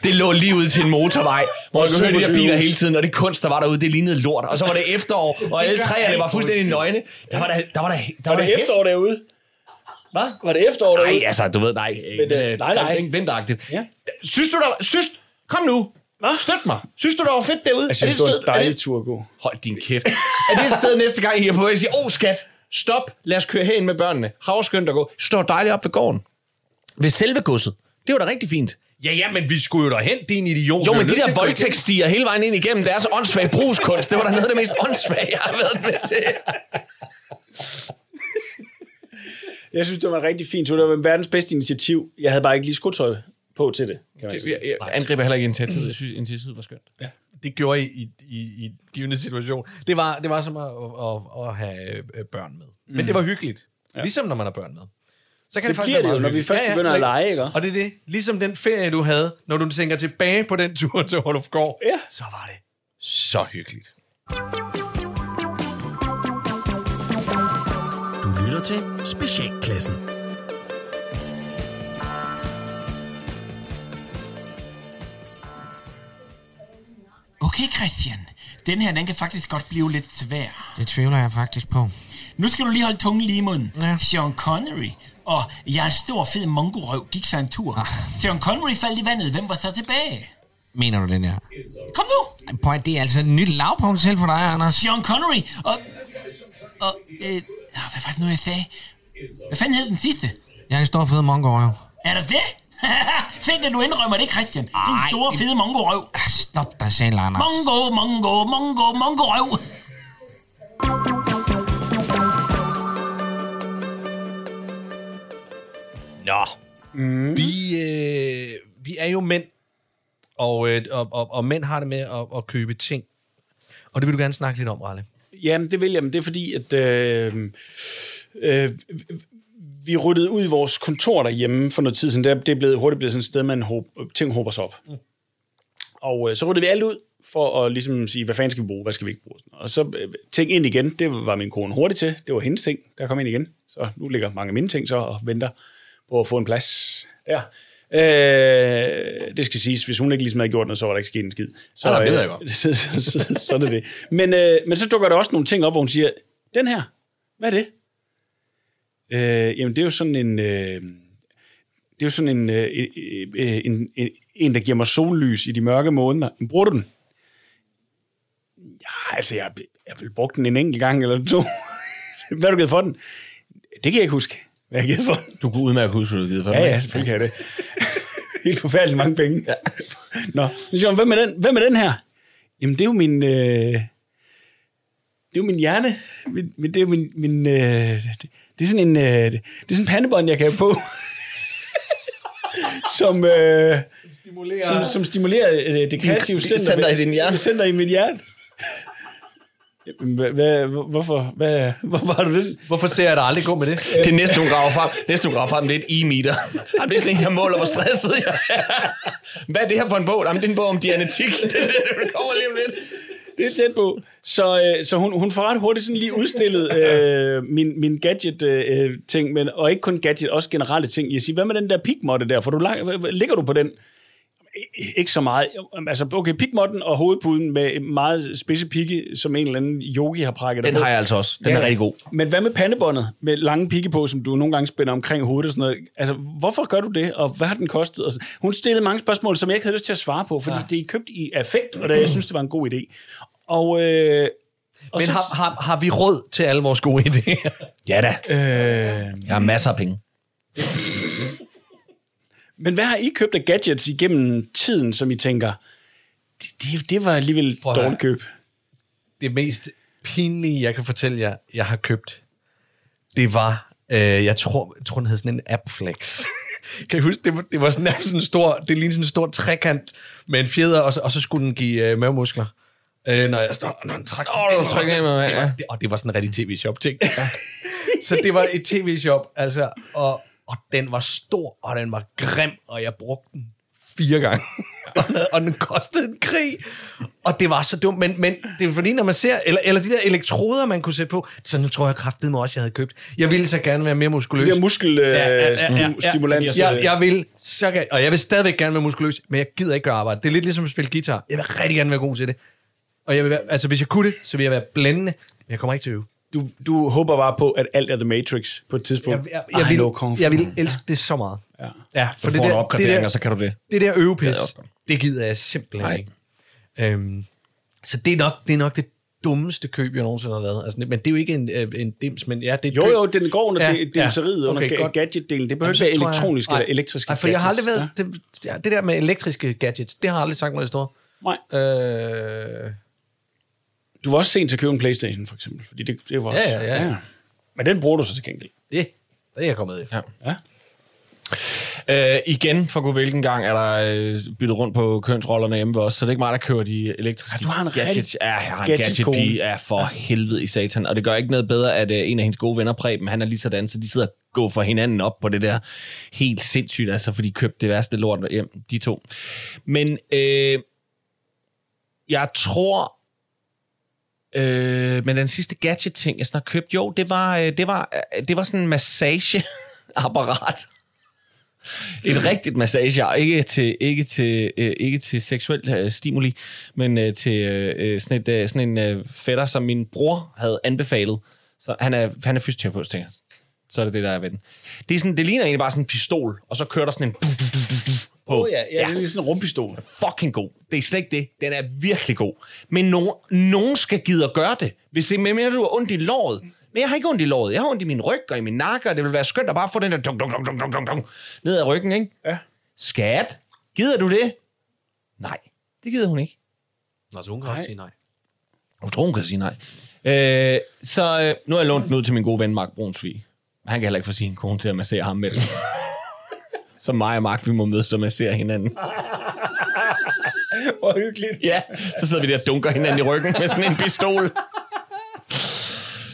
Det lå lige ud til en motorvej, hvor man kunne høre de der biler hele tiden, og det kunst, der var derude, det lignede lort. Og så var det efterår, og alle træerne var fuldstændig nøgne. Der var der, der var der, der Var var det der efterår derude? Hvad? Var det efterår derude? Nej, altså, du ved, nej. Men, øh, nej, nej. Ikke vinteragtigt. Ja. Synes du, der... Synes, kom nu. Hvad? Støt mig. Synes du, der var fedt derude? Altså, er det det et var sted, en er dejlig det, tur at gå. Hold din kæft. er det et sted næste gang, I er på vej, at sige, åh, oh, skat, stop, lad os køre herind med børnene. Havskønt at gå. Står dejligt op ved gården. Ved selve godset. Det var da rigtig fint. Ja, ja, men vi skulle jo derhen, din idiot. Jo, var men de der voldtægtstiger hele vejen ind igennem deres åndssvage brugskunst, det var da noget af det mest åndssvage, jeg har været med til. Jeg synes, det var en rigtig fin tur. Det var verdens bedste initiativ. Jeg havde bare ikke lige skudtøj på til det. Kan man sige. Jeg, jeg angriber heller ikke initiativet. Jeg synes, initiativet var skønt. Ja. Det gjorde I i, i, i en givende situation. Det var, det var som at, at, at have øh, børn med. Mm. Men det var hyggeligt. Ja. Ligesom når man har børn med. Så kan Det faktisk bliver være det jo, når vi først begynder at lege, ikke? Og det er det. Ligesom den ferie, du havde, når du tænker tilbage på den tur til Hålufgård, Ja. så var det så hyggeligt. Til Specialklassen. Okay, Christian. Den her, den kan faktisk godt blive lidt svær. Det tvivler jeg faktisk på. Nu skal du lige holde tungen lige i munden. Ja. Sean Connery og jeg er en stor fed mongorøv gik sig en tur. Ah. Sean Connery faldt i vandet. Hvem var så tilbage? Mener du den her? Kom nu! Prøv, det er altså et nyt lavpunkt selv for dig, Anders. Sean Connery og... og øh, ah, hvad var det nu, jeg sagde? Hvad fanden hed den sidste? Jeg er en stor fed mongorøv. Er der det? Se, at du indrømmer det, Christian. Din store, fede mongorøv. Ah, Stop dig selv, Anders. Mongo, mongo, mongo, mongorøv. Nå. Mm. Vi, øh, vi er jo mænd, og, øh, og, og, og mænd har det med at, at købe ting. Og det vil du gerne snakke lidt om, Ralle. Jamen, det vil jeg, men det er fordi, at øh, øh, vi ryddede ud i vores kontor derhjemme for noget tid siden. Det er, blevet, hurtigt blevet sådan et sted, man håb, ting håber sig op. Mm. Og øh, så ryddede vi alt ud for at ligesom sige, hvad fanden skal vi bruge, hvad skal vi ikke bruge. Og så øh, ting ind igen, det var min kone hurtigt til. Det var hendes ting, der kom ind igen. Så nu ligger mange af mine ting så og venter på at få en plads der. Øh, det skal siges, hvis hun ikke ligesom havde gjort noget, så var der ikke sket en skid. Så, nej, det ved jeg øh, godt. så, så, er det. Men, øh, men så dukker der også nogle ting op, hvor hun siger, den her, hvad er det? Øh, jamen, det er jo sådan en... Øh, det er jo sådan en, øh, øh, en, en, en, der giver mig sollys i de mørke måneder. Men Bruger du den? Ja, altså, jeg, jeg vil bruge den en enkelt gang eller to. hvad har du givet for den? Det kan jeg ikke huske, hvad jeg har givet for den. Du kunne udmærket huske, hvad du har givet for Ja, den. ja, selvfølgelig kan jeg det. Helt forfærdeligt mange penge. Ja. Nå, så siger hun, hvem er den, hvem er den her? Jamen, det er jo min... Øh, det er jo min hjerne. Min, min, det er jo min... min øh, det, det er sådan en... Øh, det, er sådan en pandebånd, jeg kan have på. som, øh, Stimulerer. som, som stimulerer øh, det kreative center, center i din hjerne. Det center i min hjerne. Hvad, hvad, hvorfor, hvad, hvorfor har du den? Hvorfor ser jeg dig aldrig gå med det? Det er næste, hun graver frem. Næste, hun graver frem, det er et e-meter. Jamen, det er sådan en, jeg måler, hvor stresset jeg er. Hvad er det her for en bog? Jamen, det er en bog om dianetik. Det, det, det kommer lige om lidt. Det er tæt på. Så, øh, så hun, hun får ret hurtigt sådan lige udstillet øh, min, min gadget-ting, øh, men, og ikke kun gadget, også generelle ting. Jeg siger, hvad med den der pigmotte der? For du ligger du på den? Ikke så meget. Altså, okay, pigmotten og hovedpuden med meget spidse pigge, som en eller anden yogi har prakket Den har jeg altså også. Den er rigtig god. Men hvad med pandebåndet med lange pigge på, som du nogle gange spænder omkring hovedet og sådan noget? Altså, hvorfor gør du det, og hvad har den kostet? Og så- Hun stillede mange spørgsmål, som jeg ikke havde lyst til at svare på, fordi ja. det er købt i affekt, og det, jeg synes, det var en god idé. Og, øh, og Men har, har, har vi råd til alle vores gode idéer? Ja da. øh, Jeg har masser af penge. Men hvad har I købt af gadgets igennem tiden, som I tænker, det, det, det var alligevel høre. dårligt køb? Det mest pinlige, jeg kan fortælle jer, jeg har købt, det var, øh, jeg tror, jeg tror, den hed sådan en appflex. kan I huske, det var, det var sådan, sådan en stor, det lignede sådan en stor trekant med en fjeder, og så, og så skulle den give øh, mavemuskler. Øh, når jeg står, når den trak, åh, af med mig, det var, det, og det var sådan en rigtig tv-shop ting. Ja. så det var et tv-shop, altså, og, og den var stor, og den var grim, og jeg brugte den fire gange. og, den- og den kostede en krig. Og det var så dumt. Men, men det er fordi, når man ser... Eller, eller de der elektroder, man kunne sætte på. Så nu tror jeg kraftedeme også, jeg havde købt. Jeg ville så gerne være mere muskuløs. De der muskel øh, sti- stimulans. Jeg, jeg vil så gerne, og jeg vil stadigvæk gerne være muskuløs, men jeg gider ikke gøre arbejde. Det er lidt ligesom at spille guitar. Jeg vil rigtig gerne være god til det. Og jeg vil være, altså, hvis jeg kunne det, så vil jeg være blændende, men jeg kommer ikke til at øve. Du, du håber bare på, at alt er The Matrix på et tidspunkt. Jeg, jeg, jeg, vil, jeg vil elske det så meget. Ja. Ja, for Du det får en der, det opgradering, der, og så kan du det. det der øvepis, jeg godt. det gider jeg simpelthen Nej. ikke. Øhm, så det er, nok, det er nok det dummeste køb, jeg nogensinde har lavet. Altså, men det er jo ikke en, øh, en dims, men ja, det er Jo, køb. jo, den går under Ja, dimseriet, ja. under Okay, godt. gadget-delen. Det behøver så ikke være jeg- elektroniske Nej. eller elektriske Nej, for jeg har aldrig været... Ja. Det, det der med elektriske gadgets, det har aldrig sagt mig det store. Nej. Øh, Du var også sent til at købe en Playstation, for eksempel. Fordi det, det var også, Ja, ja, ja. Men den bruger du så til gengæld. det. Det er jeg kommet efter. Ja. Øh, igen, for god hvilken gang, er der øh, byttet rundt på kønsrollerne hjemme ved os, så det er ikke mig, der køber de elektriske Ja, du har en gadgets. Ja, jeg har en gadget-kone. gadget ja, for ja. helvede i satan. Og det gør ikke noget bedre, at øh, en af hendes gode venner, Preben, han er lige sådan, så de sidder og går for hinanden op på det der helt sindssygt, altså, for de købte det værste lort hjem, de to. Men øh, jeg tror, Øh, men den sidste gadget-ting, jeg sådan har købt, jo, det var, øh, det var, øh, det var sådan en massageapparat. Et rigtigt massage, ikke til, ikke til, øh, ikke til seksuel øh, stimuli, men øh, til øh, øh, sådan, et, øh, sådan en øh, fætter, som min bror havde anbefalet. Så han er, han er fysioterapeut, tænker jeg. Så er det det, der er ved den. Det, er sådan, det ligner egentlig bare sådan en pistol, og så kører der sådan en du, du, du, du, du på. Åh ja, ja, det er sådan en rumpistol. Fucking god. Det er slet ikke det. Den er virkelig god. Men no, nogen skal gide at gøre det. Hvis det er med, at du har ondt i låret. Men jeg har ikke ondt i låret. Jeg har ondt i min ryg og i min nakke, og det vil være skønt at bare få den der dunk, dunk, dunk, dunk, dunk, dunk, ned ad ryggen, ikke? Ja. Skat, gider du det? Nej, det gider hun ikke. Nå, så hun kan også sige nej. Hun tror, hun kan sige nej. Øh, så øh, nu har jeg lånt den ud til min gode ven Mark Brunsvig. Han kan heller ikke få sin kone til at massere ham med det. Så mig og Mark, vi må mødes og massere hinanden. Hvor hyggeligt. Ja, så sidder vi der og dunker hinanden i ryggen med sådan en pistol.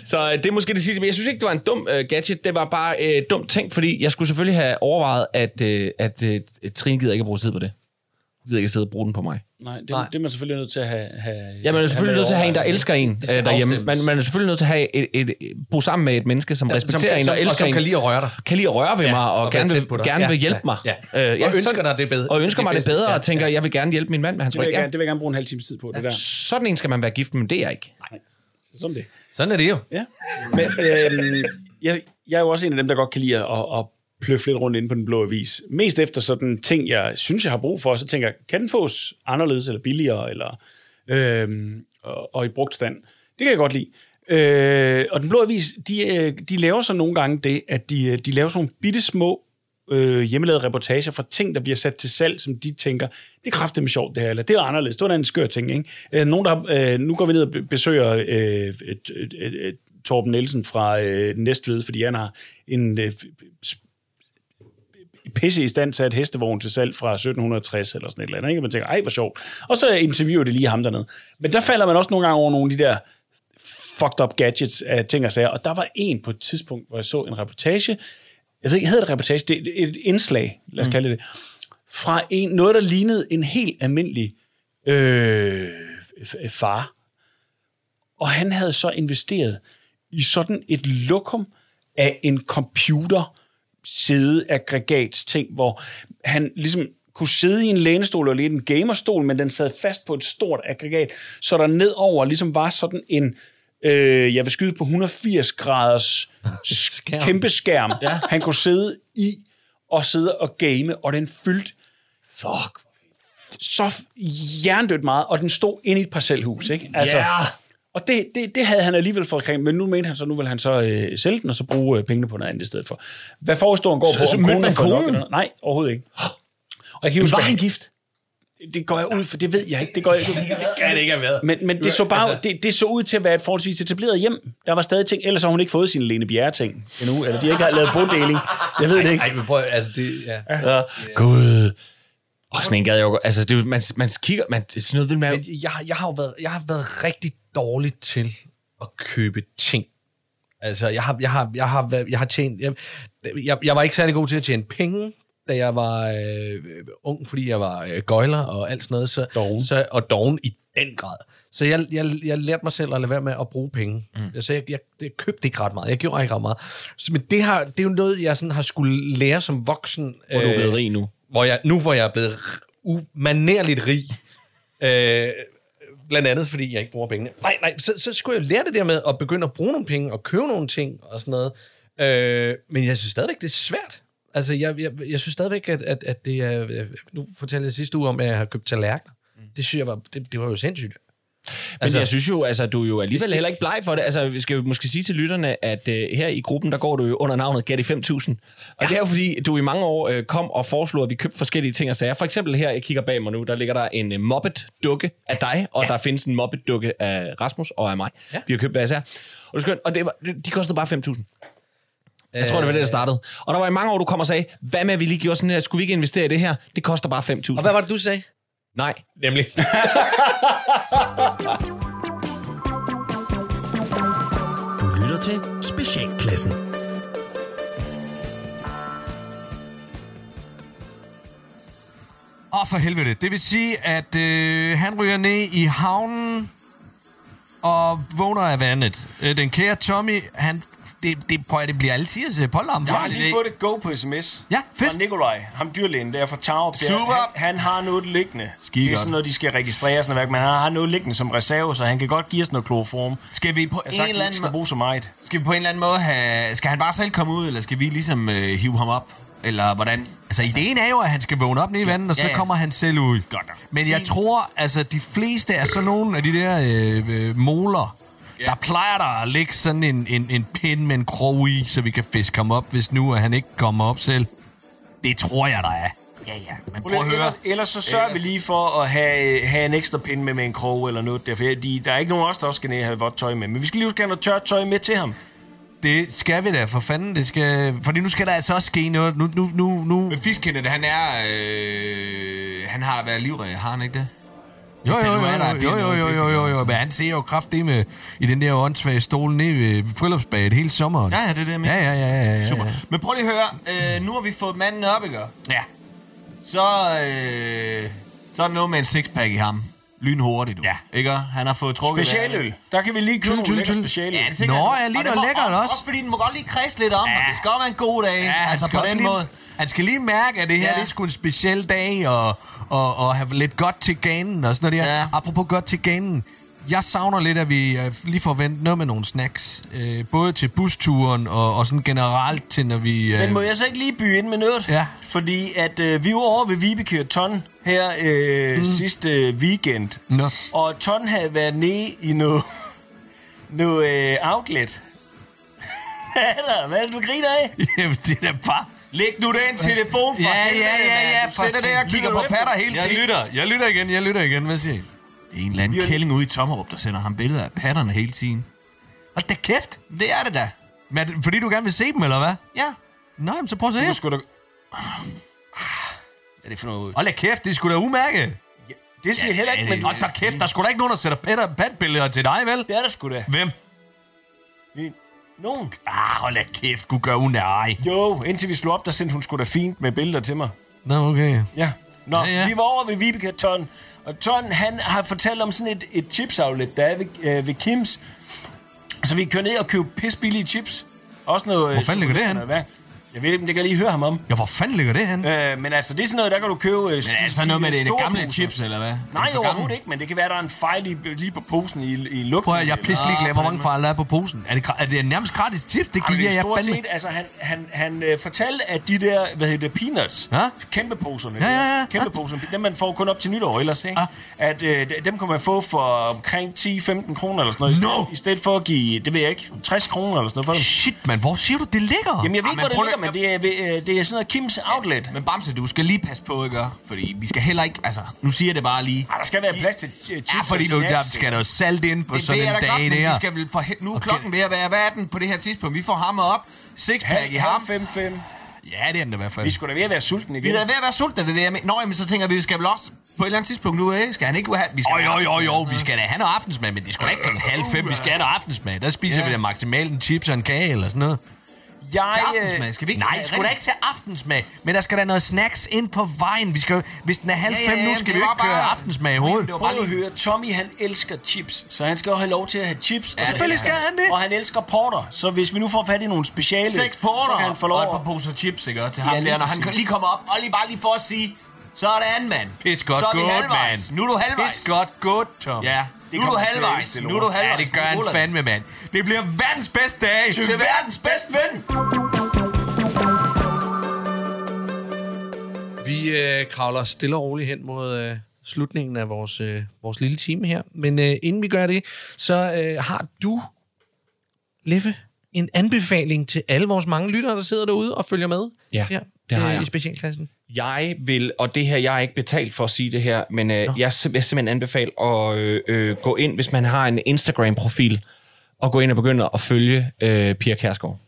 Så øh, det er måske det sidste, men jeg synes ikke, det var en dum øh, gadget. Det var bare øh, dumt ting, fordi jeg skulle selvfølgelig have overvejet, at, øh, at øh, Trine gider ikke at bruge tid på det. Gider ikke at sidde og bruge den på mig. Nej, det, Nej. det er man selvfølgelig nødt til at have... have Ja, man er selvfølgelig nødt til at have en, der elsker en Det skal øh, derhjemme. Man, man er selvfølgelig nødt til at have et, et, et, bo sammen med et menneske, som respekterer en som, og elsker og som en. kan lide at røre dig. kan lide at røre ved Ja, mig, og, og gerne, vil, gerne Ja, vil hjælpe ja, mig. ja. Øh, Og ønsker sådan- dig det bedre. Og ønsker det mig det bedre, Ja, og tænker, ja. jeg vil gerne hjælpe min mand med hans Det vil, ryg. jeg Ja. gerne, det vil jeg gerne bruge en halv times tid på, det der. Sådan en skal man være gift med, men det er jeg ikke. Sådan det. Sådan er det jo. Ja. Men øh, jeg, jeg er jo også en af dem, der godt kan lide at pløffe lidt rundt inde på den blå avis. Mest efter sådan ting, jeg synes, jeg har brug for, så tænker jeg, kan den fås anderledes eller billigere, eller, øh, og, og i brugt stand? Det kan jeg godt lide. Øh, og den blå avis, de, øh, de laver så nogle gange det, at de, øh, de laver sådan nogle bitte små øh, hjemmelavede reportager fra ting, der bliver sat til salg, som de tænker, det er med sjovt det her, eller det er anderledes, det var en skør ting, ikke? Øh, nogen, der, øh, nu går vi ned og besøger øh, et, et, et, et, Torben Nielsen fra øh, Næstved, fordi han har en øh, pisse i stand et hestevogn til salg fra 1760 eller sådan et eller andet, ikke? Man tænker, ej, hvor sjovt. Og så interviewer det lige ham dernede. Men der falder man også nogle gange over nogle af de der fucked up gadgets af ting og sager. Og der var en på et tidspunkt, hvor jeg så en reportage, jeg ved ikke, hedder det reportage, det er et indslag, lad os kalde det fra en, noget, der lignede en helt almindelig øh, far. Og han havde så investeret i sådan et lokum af en computer sædeaggregats ting, hvor han ligesom kunne sidde i en lænestol og lidt en gamerstol, men den sad fast på et stort aggregat, så der nedover ligesom var sådan en, øh, jeg vil skyde på 180 graders Skærm. kæmpe skærm, ja. han kunne sidde i og sidde og game, og den fyldte Fuck. så hjernedødt meget, og den stod inde i et parcelhus, ikke? Altså, Ja. Og det, det, det havde han alligevel fået kring, men nu mente han så, nu vil han så øh, sælge den, og så bruge øh, pengene på noget andet i stedet for. Hvad forhistorien går Så- på? så om konen fået nok eller? Nej, overhovedet ikke. Og jeg kan huske, var han gift? det går jeg ud, for det ved jeg ikke. Det, går jeg, det kan det ikke have været. Men, men det, så bare, Altså- det, det så ud til at være et forholdsvis etableret hjem. Der var stadig ting, ellers har hun ikke fået sin Lene Bjerre-ting endnu, eller de har ikke lavet bodeling. Jeg ved det ikke. Ej, men prøv, altså det, ja. Ja. Gud. Og sådan en gad jeg jo Altså, det, man, man kigger... Man, det er sådan noget, vil man. Men jeg, jeg, har jo været, jeg har været rigtig dårlig til at købe ting. Altså, jeg har, jeg har, jeg har, jeg har tjent... Jeg, jeg, jeg var ikke særlig god til at tjene penge, da jeg var øh, ung, fordi jeg var øh, gøjler og alt sådan noget. Så, Doven. Så, og doven i den grad. Så jeg, jeg, jeg lærte mig selv at lade være med at bruge penge. Mm. Så jeg, jeg, jeg købte ikke ret meget. Jeg gjorde ikke ret meget. Så, men det, har, det er jo noget, jeg sådan har skulle lære som voksen. Hvor du er blevet rig nu. Hvor jeg, nu hvor jeg er blevet umanerligt rig. Øh, blandt andet, fordi jeg ikke bruger pengene. Nej, nej, så, så skulle jeg lære det der med at begynde at bruge nogle penge og købe nogle ting og sådan noget. Øh, men jeg synes stadigvæk, det er svært. Altså, jeg, jeg, jeg synes stadigvæk, at, at, at det er... Nu fortalte jeg sidste uge om, at jeg har købt tallerkener. Det synes jeg var, det, det var jo sindssygt. Men Altså- jeg synes jo, altså, du er jo alligevel heller ikke bleg for det. Altså, vi skal jo måske sige til lytterne, at uh, her i gruppen, der går du jo under navnet Gatti 5000. Og ja. det er jo fordi, du i mange år uh, kom og foreslog, at vi købte forskellige ting og sager. For eksempel her, jeg kigger bag mig nu, der ligger der en uh, Muppet-dukke af dig, og ja. der findes en Muppet-dukke af Rasmus og af mig. Ja. Vi har købt hver især. Og, det, skal, og det var, de kostede bare 5000. Jeg tror, det var det, der startede. Og der var i mange år, du kom og sagde, hvad med, at vi lige gjorde sådan her? Skulle vi ikke investere i det her? Det koster bare 5.000. Og hvad var det, du sagde? Nej. Nemlig. Du lytter til Specialklassen. Åh, for helvede. Det vil sige, at øh, han ryger ned i havnen og vågner af vandet. Øh, den kære Tommy, han... Det, det, prøver, det bliver altid på. Jeg har lige fået et go på sms. Ja, fedt. Fra Nikolaj, ham dyrlægen der fra Tarup. Der. Super. Han, han, har noget liggende. Skide det er sådan noget, de skal registrere sådan noget, men han har noget liggende som reserve, så han kan godt give os noget kloroform. Skal vi på Jeg en sagt, eller anden skal bruge så meget. Skal vi på en eller anden måde have... Skal han bare selv komme ud, eller skal vi ligesom øh, hive ham op? Eller hvordan? Altså, ideen er jo, at han skal vågne op nede i vandet, og så Ja, ja. kommer han selv ud. Godt nok. Men jeg tror, altså, de fleste er sådan nogle af de der øh, øh, moler, der plejer der at ligge sådan en, en, en pind med en krog i, så vi kan fiske ham op, hvis nu at han ikke kommer op selv. Det tror jeg, der er. Ja, ja. Men Prøv ellers, ellers så sørger vi lige for at have, have en ekstra pind med med en krog eller noget der, for de, der er ikke nogen af os, der også skal ned og have vådt tøj med. Men vi skal lige huske at have noget tørt tøj med til ham. Det skal vi da, for fanden. Det skal... Fordi nu skal der altså også ske noget. Nu, nu, nu, nu... Men Fiskkendet, han er... Øh, han har været livræd, har han ikke det? Jo, jo, jo, er, der jo, jo, jo, jo, jo, med, jo, men han ser jo kraftigt med i den der åndssvage stol nede ved friluftsbadet hele sommeren. Ja, ja, det er det, jeg mener. Ja, ja, ja, ja, ja, ja. Super. Men prøv lige at høre. Øh, nu har vi fået manden op, ikke? Ja. Så, øh, så er der noget med en sixpack i ham. Lynhurtigt, du. Ja. Ikke? Han har fået trukket... Specialøl. Der kan vi lige købe nogle lækre specialøl. Ja, det tænker Nå, jeg. ja, lige Og må- lækkert og- også. Også fordi den må godt lige kredse lidt om, ja. og det skal være en god dag. Ja, altså på den lige, måde. Han skal lige mærke, at det her Ja. det er sgu en speciel dag, og, og, og have lidt godt til ganen og sådan noget der. Ja. Apropos godt til ganen. Jeg savner lidt, at vi øh, lige får vendt noget med nogle snacks. Øh, både til busturen og, og sådan generelt til, når vi... Øh, Men må jeg så ikke lige byde ind med noget? Ja. Fordi at øh, vi var over ved Vibeke og Ton her øh, mm. sidste øh, weekend. Nå. Og Ton havde været nede i noget, noget øh, outlet. Hvad er der? Hvad er det, du griner af? Jamen, det er da bare... Læg nu den telefon for Ja, helvede, ja, ja, ja. Du sætter for der og kigger på patter hele Jeg tiden. lytter, jeg lytter igen, jeg lytter igen. Hvad siger I? Det er en eller anden kælling ude i Tommerup, der sender ham billeder af patterne hele tiden. Hold da kæft. Det er det da. Men er det, fordi du gerne vil se dem, eller hvad? Ja. Nå, jamen, så prøv at se. Du skulle da... Hvad er det for noget? Hold da kæft, det skulle da umærke. Det siger ja, heller ikke, men... Hold da kæft, der er sgu da ikke nogen, der sætter pat- patbilleder til dig, vel? Det er der sgu da. Hvem? Nogen. Ah, hold da kæft, du gør unære. Jo, indtil vi slog op, der sendte hun sgu da fint med billeder til mig. Nå, okay. Ja. Nå, Ja, ja, vi var over ved Vibeke Ton, og Ton, han har fortalt om sådan et, et chips-outlet, der er ved, øh, ved Kims. Så vi kører ned og køber pisbillige chips. Også noget... Hvor fanden ligger det chokolade, hvad? Jeg ved ikke, det kan jeg lige høre ham om. Ja, hvor fanden ligger det hen? Øh, men altså, det er sådan noget, der kan du købe... Øh, Men er det så noget med det, det gamle chips, eller hvad? Nej, overhovedet ikke, men det kan være, der er en fejl i, lige på posen i, i lugten. Prøv at, jeg er pisselig glad, hvor mange fejl der er på posen. Er det, er det nærmest gratis tip? Det giver er jeg fandme. set, altså han, han, han øh, fortalte, at de der, hvad hedder det, peanuts, Ja? kæmpe poserne, Ja, ja, ja, kæmpe poserne, dem man får kun op til nytår ellers, ikke? Ja. At øh, de- dem kan man få for omkring 10-15 kroner eller sådan noget, i No! stedet- i stedet for at give, det ved jeg ikke, 60 kroner eller sådan noget for dem. Shit, man, hvor siger du, det ligger? Jamen jeg ved ikke, hvor det ligger, men det er, øh, det er sådan noget Kims Outlet. Men Bamse, du skal lige passe på, ikke? Fordi vi skal heller ikke... Altså, nu siger jeg det bare lige. Ej, der skal være plads til ch- chips Ja, fordi du, der skal der jo salt ind på Det sådan jeg en da dag godt, men der. vi skal vel for... Nu er klokken ved at være... Hvad er den på det her tidspunkt? Vi får hammer op. Sixpack i ham. fem, fem. Ja, det er den da i hvert fald. Vi skulle da ved at være sultne Vi igen. er da ved at være sultne, det er det, mener. Nå, jamen, så tænker vi, vi skal vel også på et eller andet tidspunkt nu, ikke? Skal han ikke have... Vi skal Jo, jo, jo, jo, vi skal da have noget aftensmad, men det skal da ikke klokken halv fem, vi skal have noget aftensmad. Der spiser Ja. vi da maksimalt en chips og en kage eller sådan noget. Jeg, Til øh, aftensmad. Skal vi ikke... Nej, sgu da ikke til aftensmad, men der skal da noget snacks ind på vejen. Vi skal, hvis den er halv Ja, ja, ja, nu, skal vi jo ikke køre aftensmad i hovedet. Prøv bare at lige... høre, Tommy han elsker chips, så han skal jo have lov til at have chips. og så selvfølgelig skal han det. Og han elsker porter, så hvis vi nu får fat i nogle speciale, Seks så porter kan han få lov og et par poser chips, ikke? Til Ja, ham lige der, når han lige kommer op. Og lige bare lige for at sige, så er det anden mand. Pis godt så er vi gået, halvvejs. mand. Nu er du halvvejs. Pis godt gået, Tom. Ja, Det nu er du til halvvejs. Nu er du halvvejs. Ja, det gør han ruller fandme, mand. Det bliver verdens bedste dag. Til verdens bedste ven. Vi øh, kravler stille og roligt hen mod øh, slutningen af vores, øh, vores lille time her. Men øh, inden vi gør det, så øh, har du, Leffe, en anbefaling til alle vores mange lyttere, der sidder derude og følger med Ja, her, det har øh, jeg. i specialklassen. Jeg vil, og det her, jeg er ikke betalt for at sige det her, men øh, jeg vil simpelthen anbefale at øh, øh, gå ind, hvis man har en Instagram-profil, og gå ind og begynde at følge øh, Pia Kærsgaard.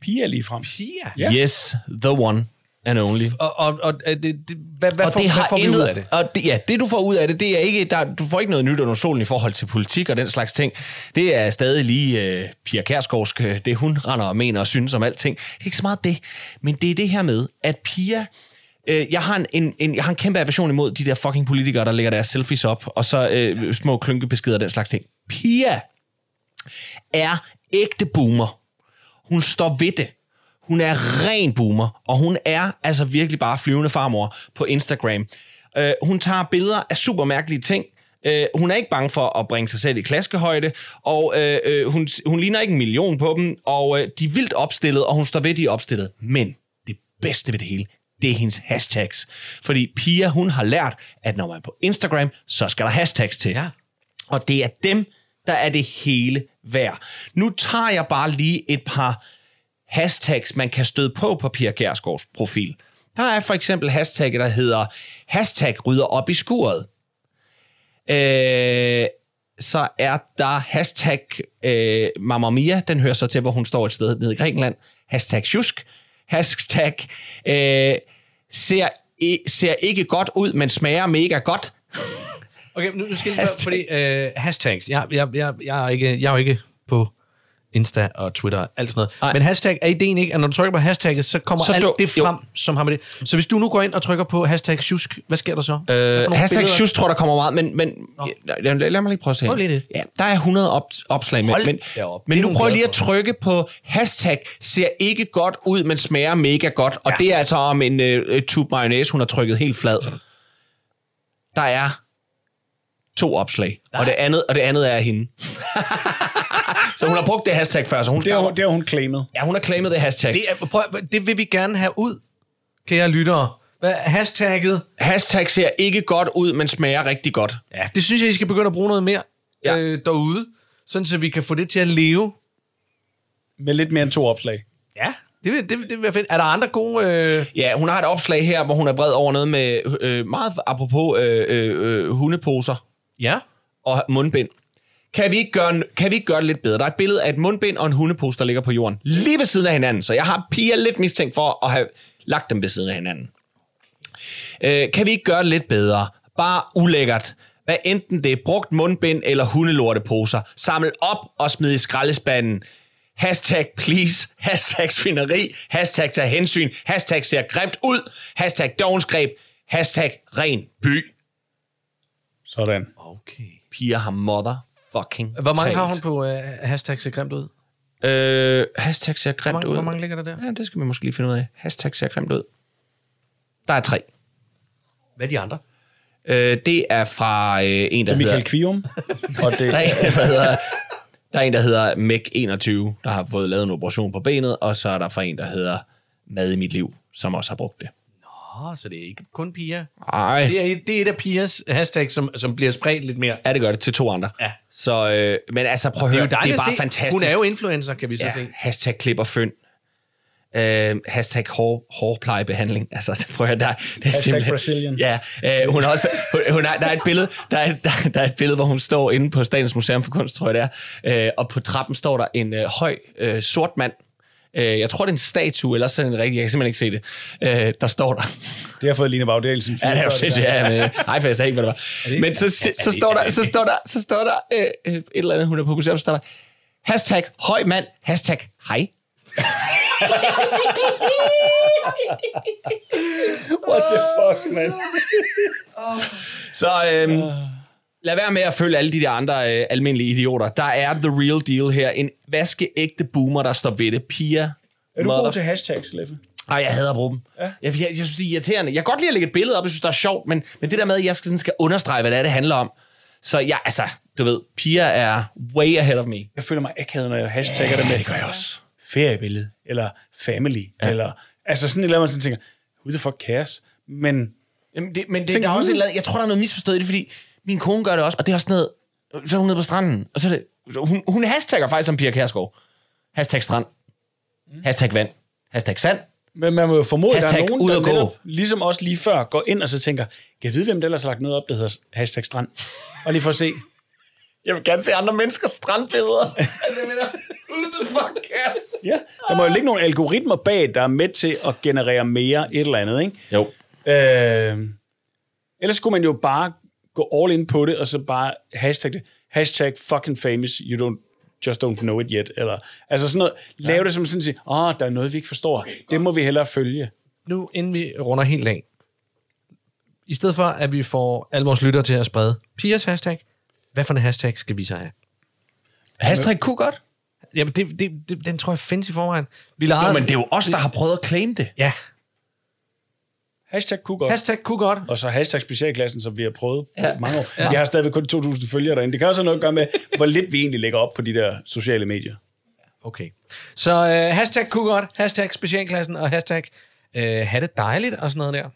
Pia lige frem. Pia? Ja. Yes, the one and only. Og, og, og øh, det, det, hvad, hvad, og får, det hvad har får vi intet, ud af det? Og det, ja, det du får ud af det, det er ikke, der, du får ikke noget nyt under solen i forhold til politik og den slags ting. Det er stadig lige øh, Pia Kærsgaardsk, øh, det hun render og mener og synes om alting. Det er ikke så meget det, men det er det her med, at Pia... Øh, jeg, har en, en, en, jeg har en kæmpe aversion imod de der fucking politikere, der lægger deres selfies op, og så øh, små klynkebeskeder og den slags ting. Pia er ægte boomer. Hun står ved det. Hun er ren boomer, og hun er altså virkelig bare flyvende farmor på Instagram. Uh, hun tager billeder af super mærkelige ting. Uh, hun er ikke bange for at bringe sig selv i klaskehøjde, og uh, uh, hun, hun ligner ikke en million på dem, og uh, de er vildt opstillet, og hun står ved, de er opstillet. Men det bedste ved det hele, det er hendes hashtags. Fordi Pia, hun har lært, at når man er på Instagram, så skal der hashtags til. Ja. Og det er dem, der er det hele værd. Nu tager jeg bare lige et par hashtags, man kan støde på på Pia Kjærsgaards profil. Der er for eksempel hashtagget, der hedder hashtag rydder op i skuret. Øh, så er der hashtag øh, Mamma Mia, den hører så til, hvor hun står et sted nede i Grækenland. Hashtag Sjusk. Hashtag øh, ser, i, ser ikke godt ud, men smager mega godt. Okay, nu, nu skal jeg lige fordi øh, hashtags. Jeg, jeg, jeg, jeg, er ikke, jeg er jo ikke på Insta og Twitter og alt sådan noget. Nej. Men hashtag er ideen ikke, at når du trykker på hashtagget, så kommer Så alt du- det frem, jo. som har med det. Så hvis du nu går ind og trykker på hashtag sjusk, hvad sker der så? Øh, hashtag billeder? Tror der kommer meget, men, men lad, lad, lad mig lige prøve at se. Lige det. Ja, der er 100 op, opslag med, Hold men, men nu prøv lige at trykke på hashtag ser ikke godt ud, men smager mega godt. Og ja. det er altså om en uh, tube mayonnaise, hun har trykket helt flad. Der er to opslag, og det, andet, og det andet er hende. så hun har brugt det hashtag før, så hun Det har, hun- det har hun claimet. Ja, hun har claimet det hashtag. Det, er, prøv, det vil vi gerne have ud, kære lyttere. Hvad hashtagget? Hashtag ser ikke godt ud, men smager rigtig godt. Ja, det synes jeg, I skal begynde at bruge noget mere ja. øh, derude, sådan så vi kan få det til at leve. Med lidt mere end to opslag. Ja, det vil, det, vil- det vil være fedt. Er der andre gode... Øh... Ja, hun har et opslag her, hvor hun er bred over noget med, øh, meget apropos øh, øh, hundeposer Ja. og mundbind. Kan vi, ikke gøre, kan vi ikke gøre det lidt bedre? Der er et billede af et mundbind og en hundepose, der ligger på jorden. Lige ved siden af hinanden. Så jeg har Pia lidt mistænkt for at have lagt dem ved siden af hinanden. Øh, kan vi ikke gøre det lidt bedre? Bare ulækkert. Hvad enten det er brugt mundbind eller hundelorteposer. Samle op og smid i skraldespanden. Hashtag please, hashtag svineri, hashtag tag hensyn, hashtag ser grimt ud, hashtag dovensgreb, hashtag ren by. Sådan. Okay. Pia har mother fucking Hvor mange talt. har hun på øh, hashtag ser grimt ud? Øh, hashtag ser Hvor grimt mange, ud. hvor mange ligger der der? Ja, det skal vi måske lige finde ud af. Hashtag ser grimt ud. Der er tre. Hvad er de andre? Øh, det er fra øh, en, der Michael hedder... Kvium. Og det, Der er, en, der hedder, der er en, der hedder Meg21, der har fået lavet en operation på benet, og så er der fra en, der hedder Mad i mit liv, som også har brugt det. Åh, så det er ikke kun Pia. Ej. Det er, det er et af Pias hashtag, som, som bliver spredt lidt mere. Ja, det gør det til to andre. Ja. Så, øh, men altså, prøv at Det er høre, jo det er, bare se. fantastisk. Hun er jo influencer, kan vi så ja, se. hashtag klip og fynd. Øh, hashtag hår, hårplejebehandling. Altså, prøv at høre, der, det er Hashtag simpelthen... Brazilian. Ja, øh, hun er også, hun, hun er, der, er et billede, der, er, der, der er et billede, hvor hun står inde på Statens Museum for Kunst, tror jeg det er, øh, og på trappen står der en øh, høj øh, sort mand. Øh, jeg tror, det er en statue, eller sådan en rigtig, jeg kan simpelthen ikke se det. Øh, der står der. det har fået Line Bagdalsen. Ja, det er jo sindssygt, ja, men, nej, for jeg sagde ikke, hvad det var. Men så, så, så, står der, så står der, så står der øh, øh, et eller andet, hun er på museum, så står der, hashtag høj mand, hashtag hej. What the fuck, man? Så øhm, lad være med at følge alle de der andre øh, almindelige idioter. Der er the real deal her. En vaskeægte boomer, der står ved det. Pia. Er du mother- god til hashtags, Leffe? Ej, jeg hader at bruge dem. Ja. Jeg, jeg, jeg synes, det er irriterende. Jeg kan godt lide at lægge et billede op, jeg synes, det er sjovt, men, men det der med, at jeg skal, sådan, skal understrege, hvad det er, det handler om. Så jeg, altså, du ved, Pia er way ahead of me. Jeg føler mig akavet, når jeg hashtagger det med. det gør jeg også. Feriebillede, eller family, ja. eller... Altså sådan et eller andet, man sådan tænker, who the fuck cares? Men Jamen, det, men det, Tænk, der er også et eller andet, jeg tror, der er noget misforstået i det, fordi min kone gør det også, og det er også sådan noget, så er hun nede på stranden, og så er det, hun, hun hashtagger faktisk som Pia Kærsgaard. Hashtag strand. Hashtag vand. Hashtag sand. Men man må jo formode, at der er nogen, der netop, ligesom os lige før, går ind og så tænker, kan jeg vide, hvem der ellers har lagt noget op, der hedder hashtag strand? Og lige for at se. Jeg vil gerne se andre menneskers strandbilleder. altså, jeg mener, the fuck cares? Ja, der må jo ligge nogle algoritmer bag, der er med til at generere mere et eller andet, ikke? Jo. Øh, ellers skulle man jo bare gå all in på det, og så bare hashtag det. Hashtag fucking famous, you don't just don't know it yet. Eller, altså sådan noget. Lav det som sådan at sige, åh, oh, der er noget, vi ikke forstår. Det må vi hellere følge. Nu, inden vi runder helt af, i stedet for, at vi får alle vores lyttere til at sprede Pias hashtag, hvad for en hashtag skal vi så have? Hashtag kunne godt. Jamen, det, det, det, den tror jeg findes i forvejen. Vi Jo, men det er jo os, der har prøvet at claim det. Ja. Hashtag kunne godt. Hashtag kunne godt. Og så hashtag specialklassen, som vi har prøvet Ja. mange år. Ja. Vi har stadigvæk kun 2.000 følgere derinde. Det kan også have noget at gøre med, hvor lidt vi egentlig lægger op på de der sociale medier. Okay. Så øh, hashtag kunne godt, hashtag specialklassen og hashtag øh, have det dejligt og sådan noget der.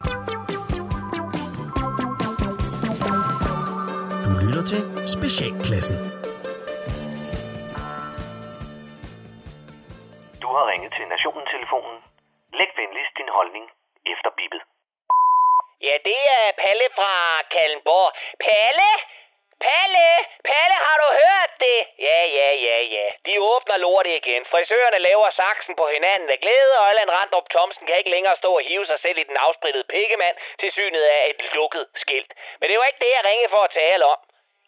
Du lytter til Specialklassen. Du har ringet til Nationen-telefonen. Læg venligst din holdning efter bippet. Ja, det er Palle fra Kallenborg. Palle? Palle? Palle, har du hørt det? Ja, ja, ja, ja. De åbner lortet igen. Frisørerne laver saksen på hinanden af glæde, og Allan Randrup Thomsen kan ikke længere stå og hive sig selv i den afsprittede pikkemand til synet af et lukket skilt. Men det var ikke det, jeg ringede for at tale om.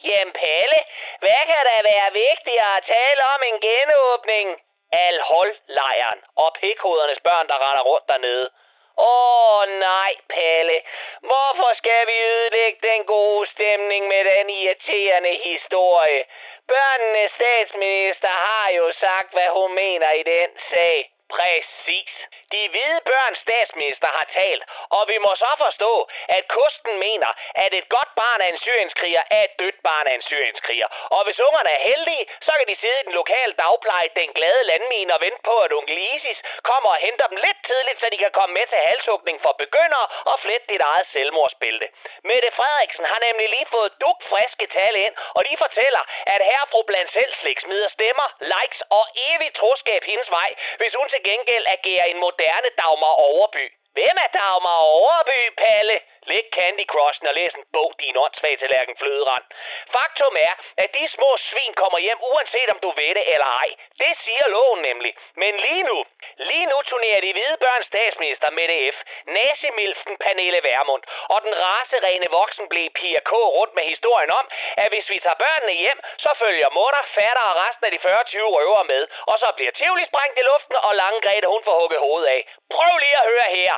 Jamen, Palle, hvad kan der være vigtigere at tale om en genåbning? Al-Hol-lejren og pikhodernes børn, der render rundt dernede. Åh oh, nej, Palle. Hvorfor skal vi ødelægge den gode stemning med den irriterende historie? Børnenes statsminister har jo sagt, hvad hun mener i den sag. Præcis. De hvide børns statsminister har talt, og vi må så forstå, at Kusten mener, at et godt barn af en syrienskriger er et dødt barn af en syrienskriger. Og hvis ungerne er heldige, så kan de sidde i den lokale dagpleje, den glade landmine og vente på, at onkel Isis kommer og henter dem lidt tidligt, så de kan komme med til halshugning for begyndere og flette dit eget selvmordsbælte. Mette Frederiksen har nemlig lige fået duk friske tal ind, og de fortæller, at herre blandt selv smider stemmer, likes og evigt troskab hendes vej, hvis hun til gengæld agerer en moderne Dagmar Overby. Hvem er Dagmar Overby, Palle? Læg Candy Crush og læs en bog, din åndssvage tallerken fløderand. Faktum er, at de små svin kommer hjem, uanset om du ved det eller ej. Det siger loven nemlig. Men lige nu, lige nu turnerer de hvide børns statsminister Mette F., nazimilfen Pernille Vermund og den raserene voksen blev Pia K. rundt med historien om, at hvis vi tager børnene hjem, så følger mutter, fatter og resten af de 40-20 røver med. Og så bliver Tivoli sprængt i luften, og Lange Grete hun får hugget hovedet af. Prøv lige at høre her.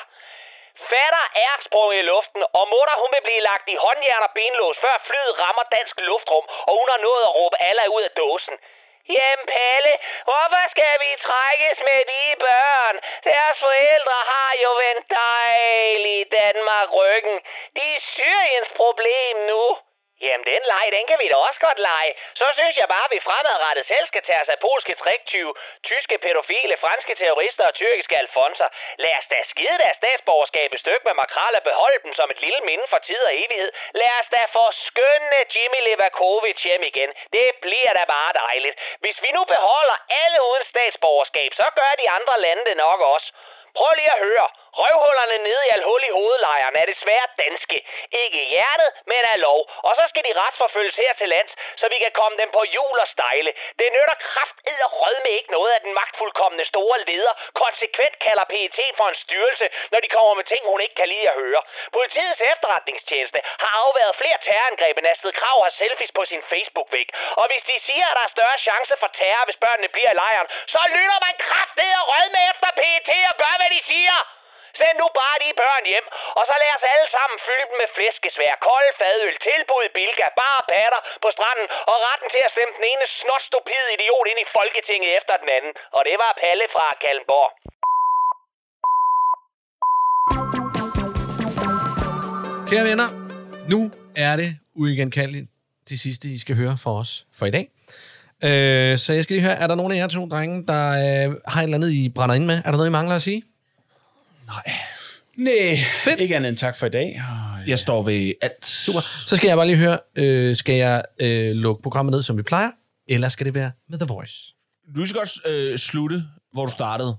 Fatter er sprunget i luften, og mutter hun vil blive lagt i håndjern og benlås, før flyet rammer dansk luftrum, og hun har nået at råbe alle ud af dåsen. Jamen Palle, hvorfor skal vi trækkes med de børn? Deres forældre har jo vendt dejligt Danmark ryggen. De er Syriens problem nu. Jamen, den leg, den kan vi da også godt lege. Så synes jeg bare, at vi fremadrettet selv skal tage os af polske triktyve, tyske pædofile, franske terrorister og tyrkiske alfonser. Lad os da skide deres statsborgerskab et stykke med makral og beholde dem som et lille minde for tid og evighed. Lad os da få skønne Jimmy Levakovic hjem igen. Det bliver da bare dejligt. Hvis vi nu beholder alle uden statsborgerskab, så gør de andre lande det nok også. Prøv lige at høre. Røvhullerne nede i alhul i lejren er desværre danske. Ikke i hjertet, men af lov. Og så skal de retsforfølges her til lands, så vi kan komme dem på jul og stejle. Det nytter kraft og rød med ikke noget, at den magtfuldkommende store leder konsekvent kalder PET for en styrelse, når de kommer med ting, hun ikke kan lide at høre. Politiets efterretningstjeneste har afværet flere terrorangreb, end Astrid Krav har selfies på sin Facebook-væg. Og hvis de siger, at der er større chance for terror, hvis børnene bliver i lejren, så lytter man kraft og rød med efter PET og gør, hvad de siger. Send nu bare de børn hjem, og så lad os alle sammen fylde dem med flæskesvær, kold fadøl, tilbud bilka, bare patter på stranden, og retten til at stemme den ene snotstupide idiot ind i Folketinget efter den anden. Og det var Palle fra Kalmborg. Kære venner, nu er det uigenkaldeligt det sidste, I skal høre for os for i dag. Øh, så jeg skal lige høre, er der nogen af jer to drenge, der øh, har et eller andet, I brænder ind med? Er der noget, I mangler at sige? Nej, Fedt. ikke andet end tak for i dag. Jeg står ved alt. Super. Så skal jeg bare lige høre, øh, skal jeg øh, lukke programmet ned, som vi plejer, eller skal det være med The Voice? Du skal også øh, slutte, hvor du startede.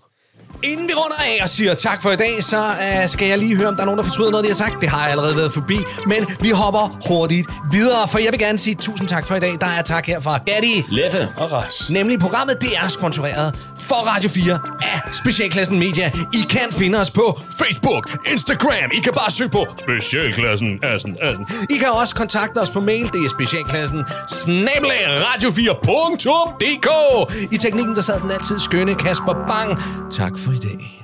Inden vi runder af og siger tak for i dag, så uh, skal jeg lige høre, om der er nogen, der fortryder noget, de har sagt. Det har jeg allerede været forbi, men vi hopper hurtigt videre, for jeg vil gerne sige tusind tak for i dag. Der er tak her fra Gatti. Leffe. Og Ras. Nemlig programmet, det er sponsoreret for Radio 4 af Specialklassen Media. I kan finde os på Facebook, Instagram. I kan bare søge på Specialklassen. Assen, assen. I kan også kontakte os på mail. Det er specialklassen snabelag radio4.dk. I teknikken, der sad den altid skønne Kasper Bang. Tak for i dag.